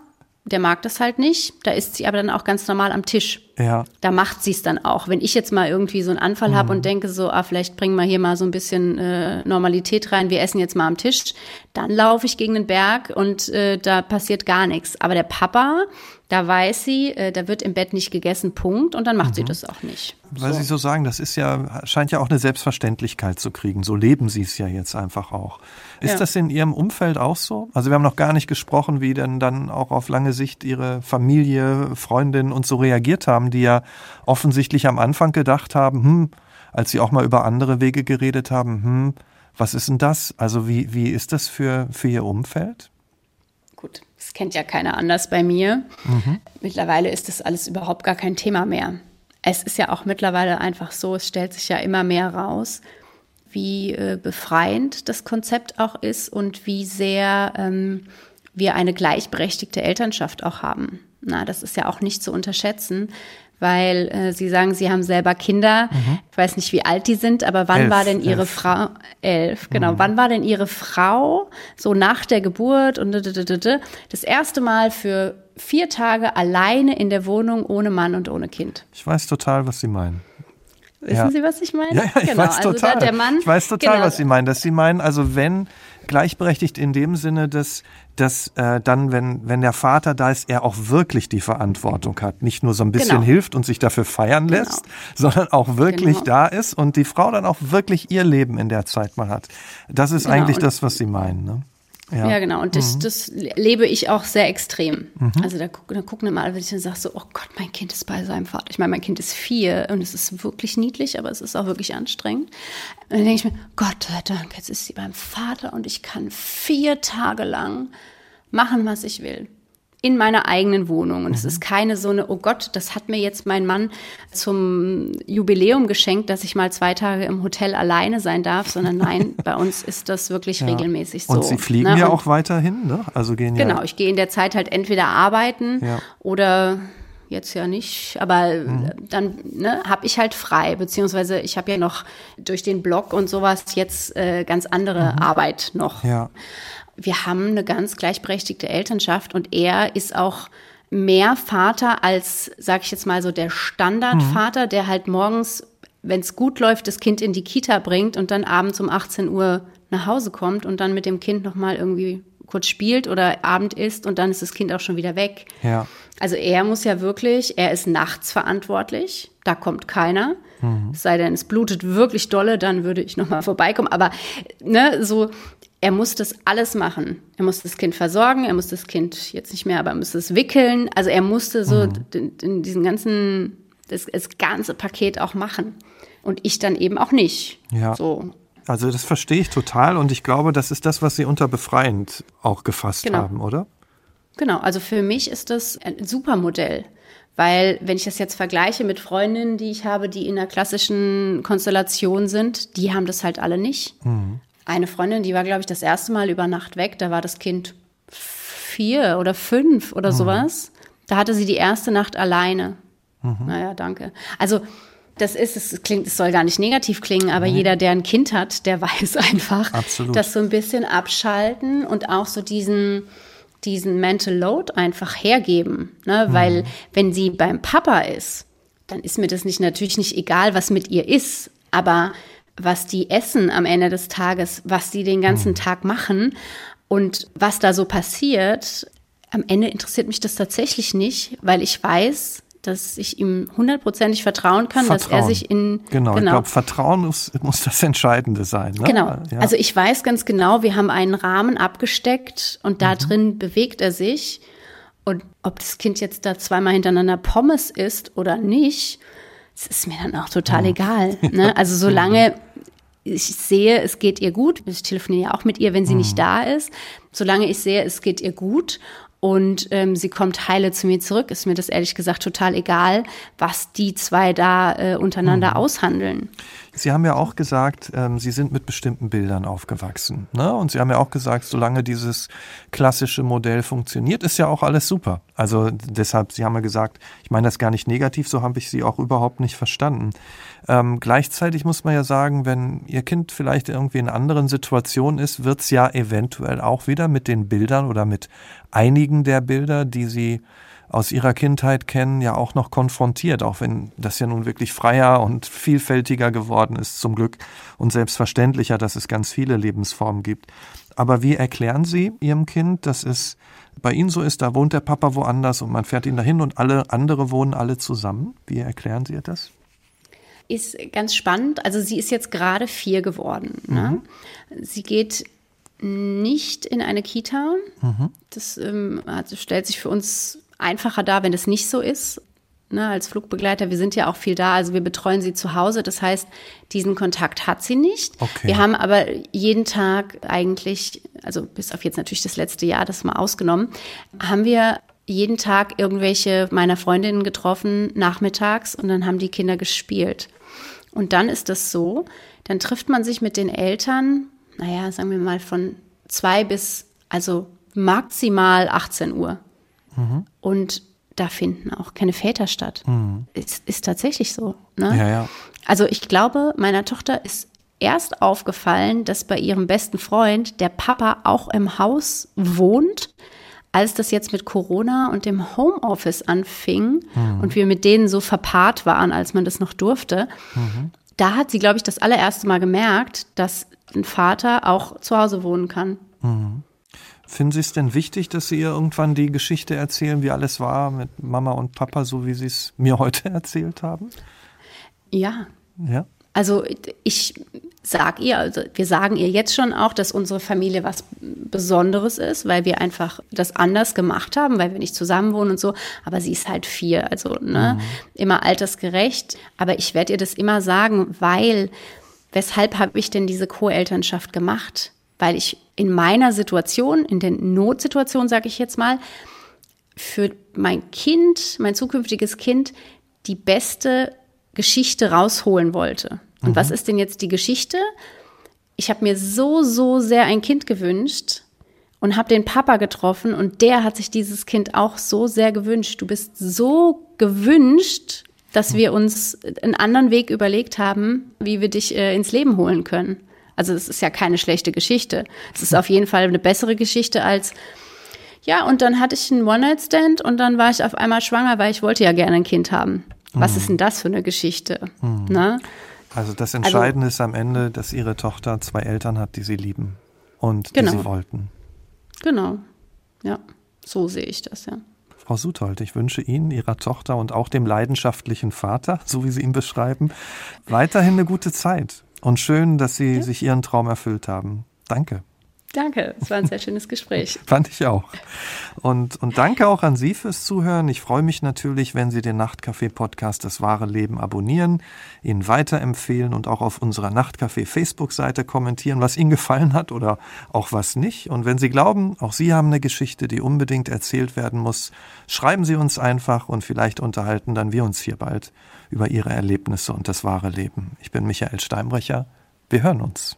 der mag das halt nicht. Da ist sie aber dann auch ganz normal am Tisch. Ja. Da macht sie es dann auch. Wenn ich jetzt mal irgendwie so einen Anfall mhm. habe und denke so, ah, vielleicht bringen wir hier mal so ein bisschen äh, Normalität rein, wir essen jetzt mal am Tisch, dann laufe ich gegen den Berg und äh, da passiert gar nichts. Aber der Papa, da weiß sie, äh, da wird im Bett nicht gegessen, Punkt, und dann macht mhm. sie das auch nicht. Weil so. Sie so sagen, das ist ja, scheint ja auch eine Selbstverständlichkeit zu kriegen. So leben Sie es ja jetzt einfach auch. Ist ja. das in Ihrem Umfeld auch so? Also wir haben noch gar nicht gesprochen, wie denn dann auch auf lange Sicht Ihre Familie, Freundinnen und so reagiert haben, die ja offensichtlich am Anfang gedacht haben, hm, als Sie auch mal über andere Wege geredet haben, hm, was ist denn das? Also wie, wie ist das für, für Ihr Umfeld? Gut, das kennt ja keiner anders bei mir. Mhm. Mittlerweile ist das alles überhaupt gar kein Thema mehr. Es ist ja auch mittlerweile einfach so, es stellt sich ja immer mehr raus, wie äh, befreiend das Konzept auch ist und wie sehr ähm, wir eine gleichberechtigte Elternschaft auch haben. Na, das ist ja auch nicht zu unterschätzen, weil äh, Sie sagen, Sie haben selber Kinder. Mhm. Ich weiß nicht, wie alt die sind, aber wann elf, war denn Ihre elf. Frau? Elf, genau. Mhm. Wann war denn Ihre Frau so nach der Geburt und das erste Mal für vier Tage alleine in der Wohnung ohne Mann und ohne Kind? Ich weiß total, was Sie meinen. Wissen ja. Sie, was ich meine? Ja, ja ich genau. weiß also total. Also der Mann, ich weiß total, genau. was Sie meinen. Dass Sie meinen, also wenn gleichberechtigt in dem Sinne, dass, dass äh, dann, wenn, wenn der Vater da ist, er auch wirklich die Verantwortung hat. Nicht nur so ein bisschen genau. hilft und sich dafür feiern genau. lässt, sondern auch wirklich genau. da ist und die Frau dann auch wirklich ihr Leben in der Zeit mal hat. Das ist genau. eigentlich das, was Sie meinen. Ne? Ja. ja, genau. Und das, mhm. das lebe ich auch sehr extrem. Mhm. Also da, da gucken immer alle, wenn ich dann sage so, oh Gott, mein Kind ist bei seinem Vater. Ich meine, mein Kind ist vier und es ist wirklich niedlich, aber es ist auch wirklich anstrengend. Und dann denke ich mir, Gott sei Dank, jetzt ist sie beim Vater und ich kann vier Tage lang machen, was ich will in meiner eigenen Wohnung. Und es mhm. ist keine so eine, oh Gott, das hat mir jetzt mein Mann zum Jubiläum geschenkt, dass ich mal zwei Tage im Hotel alleine sein darf, sondern nein, bei uns ist das wirklich ja. regelmäßig so. Und Sie fliegen ne? ja auch weiterhin, ne? Also gehen ja. Genau, ich gehe in der Zeit halt entweder arbeiten ja. oder jetzt ja nicht, aber mhm. dann ne, habe ich halt frei, beziehungsweise ich habe ja noch durch den Blog und sowas jetzt äh, ganz andere mhm. Arbeit noch. Ja wir haben eine ganz gleichberechtigte Elternschaft und er ist auch mehr Vater als, sag ich jetzt mal so, der Standardvater, mhm. der halt morgens, wenn es gut läuft, das Kind in die Kita bringt und dann abends um 18 Uhr nach Hause kommt und dann mit dem Kind nochmal irgendwie kurz spielt oder Abend isst und dann ist das Kind auch schon wieder weg. Ja. Also er muss ja wirklich, er ist nachts verantwortlich, da kommt keiner. Mhm. Es sei denn, es blutet wirklich dolle, dann würde ich nochmal vorbeikommen. Aber ne, so, er muss das alles machen. Er muss das Kind versorgen, er muss das Kind jetzt nicht mehr, aber er muss es wickeln. Also er musste so mhm. den, den, diesen ganzen, das, das, ganze Paket auch machen. Und ich dann eben auch nicht. Ja. So. Also das verstehe ich total und ich glaube, das ist das, was Sie unter befreiend auch gefasst genau. haben, oder? Genau, also für mich ist das ein super Modell. Weil wenn ich das jetzt vergleiche mit Freundinnen, die ich habe, die in einer klassischen Konstellation sind, die haben das halt alle nicht. Mhm eine Freundin, die war, glaube ich, das erste Mal über Nacht weg. Da war das Kind vier oder fünf oder mhm. sowas. Da hatte sie die erste Nacht alleine. Mhm. Naja, danke. Also das ist, es klingt, es soll gar nicht negativ klingen, aber mhm. jeder, der ein Kind hat, der weiß einfach, Absolut. dass so ein bisschen abschalten und auch so diesen, diesen Mental Load einfach hergeben. Ne? Mhm. Weil wenn sie beim Papa ist, dann ist mir das nicht natürlich nicht egal, was mit ihr ist. Aber was die essen am Ende des Tages, was die den ganzen mhm. Tag machen und was da so passiert. Am Ende interessiert mich das tatsächlich nicht, weil ich weiß, dass ich ihm hundertprozentig vertrauen kann, Vertrauen. dass er sich in genau, genau. ich glaube Vertrauen muss, muss das Entscheidende sein. Ne? Genau. Ja. Also ich weiß ganz genau, wir haben einen Rahmen abgesteckt und da mhm. drin bewegt er sich und ob das Kind jetzt da zweimal hintereinander Pommes isst oder nicht, das ist mir dann auch total mhm. egal. Ne? Also solange ich sehe, es geht ihr gut, ich telefoniere ja auch mit ihr, wenn sie mhm. nicht da ist, solange ich sehe, es geht ihr gut und ähm, sie kommt heile zu mir zurück, ist mir das ehrlich gesagt total egal, was die zwei da äh, untereinander mhm. aushandeln. Sie haben ja auch gesagt, ähm, Sie sind mit bestimmten Bildern aufgewachsen. Ne? Und Sie haben ja auch gesagt, solange dieses klassische Modell funktioniert, ist ja auch alles super. Also deshalb, Sie haben ja gesagt, ich meine das gar nicht negativ, so habe ich Sie auch überhaupt nicht verstanden. Ähm, gleichzeitig muss man ja sagen, wenn Ihr Kind vielleicht irgendwie in anderen Situationen ist, wird es ja eventuell auch wieder mit den Bildern oder mit einigen der Bilder, die Sie aus ihrer Kindheit kennen, ja auch noch konfrontiert, auch wenn das ja nun wirklich freier und vielfältiger geworden ist, zum Glück, und selbstverständlicher, dass es ganz viele Lebensformen gibt. Aber wie erklären Sie Ihrem Kind, dass es bei Ihnen so ist, da wohnt der Papa woanders und man fährt ihn dahin und alle andere wohnen alle zusammen? Wie erklären Sie ihr das? Ist ganz spannend. Also sie ist jetzt gerade vier geworden. Ne? Mhm. Sie geht nicht in eine Kita. Mhm. Das ähm, also stellt sich für uns einfacher dar, wenn es nicht so ist. Ne, als Flugbegleiter, wir sind ja auch viel da, also wir betreuen sie zu Hause. Das heißt, diesen Kontakt hat sie nicht. Okay. Wir haben aber jeden Tag eigentlich, also bis auf jetzt natürlich das letzte Jahr, das mal ausgenommen, haben wir jeden Tag irgendwelche meiner Freundinnen getroffen, nachmittags, und dann haben die Kinder gespielt. Und dann ist das so, dann trifft man sich mit den Eltern, naja, sagen wir mal von zwei bis, also maximal 18 Uhr. Mhm. Und da finden auch keine Väter statt. Mhm. Ist, ist tatsächlich so. Ne? Ja, ja. Also ich glaube, meiner Tochter ist erst aufgefallen, dass bei ihrem besten Freund der Papa auch im Haus wohnt, als das jetzt mit Corona und dem Homeoffice anfing mhm. und wir mit denen so verpaart waren, als man das noch durfte. Mhm. Da hat sie, glaube ich, das allererste Mal gemerkt, dass ein Vater auch zu Hause wohnen kann. Mhm. Finden Sie es denn wichtig, dass Sie ihr irgendwann die Geschichte erzählen, wie alles war mit Mama und Papa, so wie Sie es mir heute erzählt haben? Ja. Ja. Also ich sag ihr, also wir sagen ihr jetzt schon auch, dass unsere Familie was Besonderes ist, weil wir einfach das anders gemacht haben, weil wir nicht zusammen wohnen und so. Aber sie ist halt vier, also ne, mhm. immer altersgerecht. Aber ich werde ihr das immer sagen, weil weshalb habe ich denn diese Co-Elternschaft gemacht? Weil ich in meiner Situation, in der Notsituation, sage ich jetzt mal, für mein Kind, mein zukünftiges Kind, die beste Geschichte rausholen wollte. Und mhm. was ist denn jetzt die Geschichte? Ich habe mir so, so sehr ein Kind gewünscht und habe den Papa getroffen und der hat sich dieses Kind auch so sehr gewünscht. Du bist so gewünscht, dass wir uns einen anderen Weg überlegt haben, wie wir dich äh, ins Leben holen können. Also es ist ja keine schlechte Geschichte. Es ist auf jeden Fall eine bessere Geschichte als ja, und dann hatte ich einen One-Night-Stand und dann war ich auf einmal schwanger, weil ich wollte ja gerne ein Kind haben. Was mhm. ist denn das für eine Geschichte? Mhm. Ne? Also das also Entscheidende also, ist am Ende, dass ihre Tochter zwei Eltern hat, die sie lieben und genau. die sie wollten. Genau. Ja, so sehe ich das, ja. Frau Suthold, ich wünsche Ihnen, Ihrer Tochter und auch dem leidenschaftlichen Vater, so wie Sie ihn beschreiben, weiterhin eine gute Zeit. Und schön, dass Sie ja. sich Ihren Traum erfüllt haben. Danke. Danke, es war ein sehr schönes Gespräch. Fand ich auch. Und, und danke auch an Sie fürs Zuhören. Ich freue mich natürlich, wenn Sie den Nachtcafé-Podcast Das wahre Leben abonnieren, ihn weiterempfehlen und auch auf unserer Nachtcafé-Facebook-Seite kommentieren, was Ihnen gefallen hat oder auch was nicht. Und wenn Sie glauben, auch Sie haben eine Geschichte, die unbedingt erzählt werden muss, schreiben Sie uns einfach und vielleicht unterhalten dann wir uns hier bald über ihre Erlebnisse und das wahre Leben. Ich bin Michael Steinbrecher. Wir hören uns.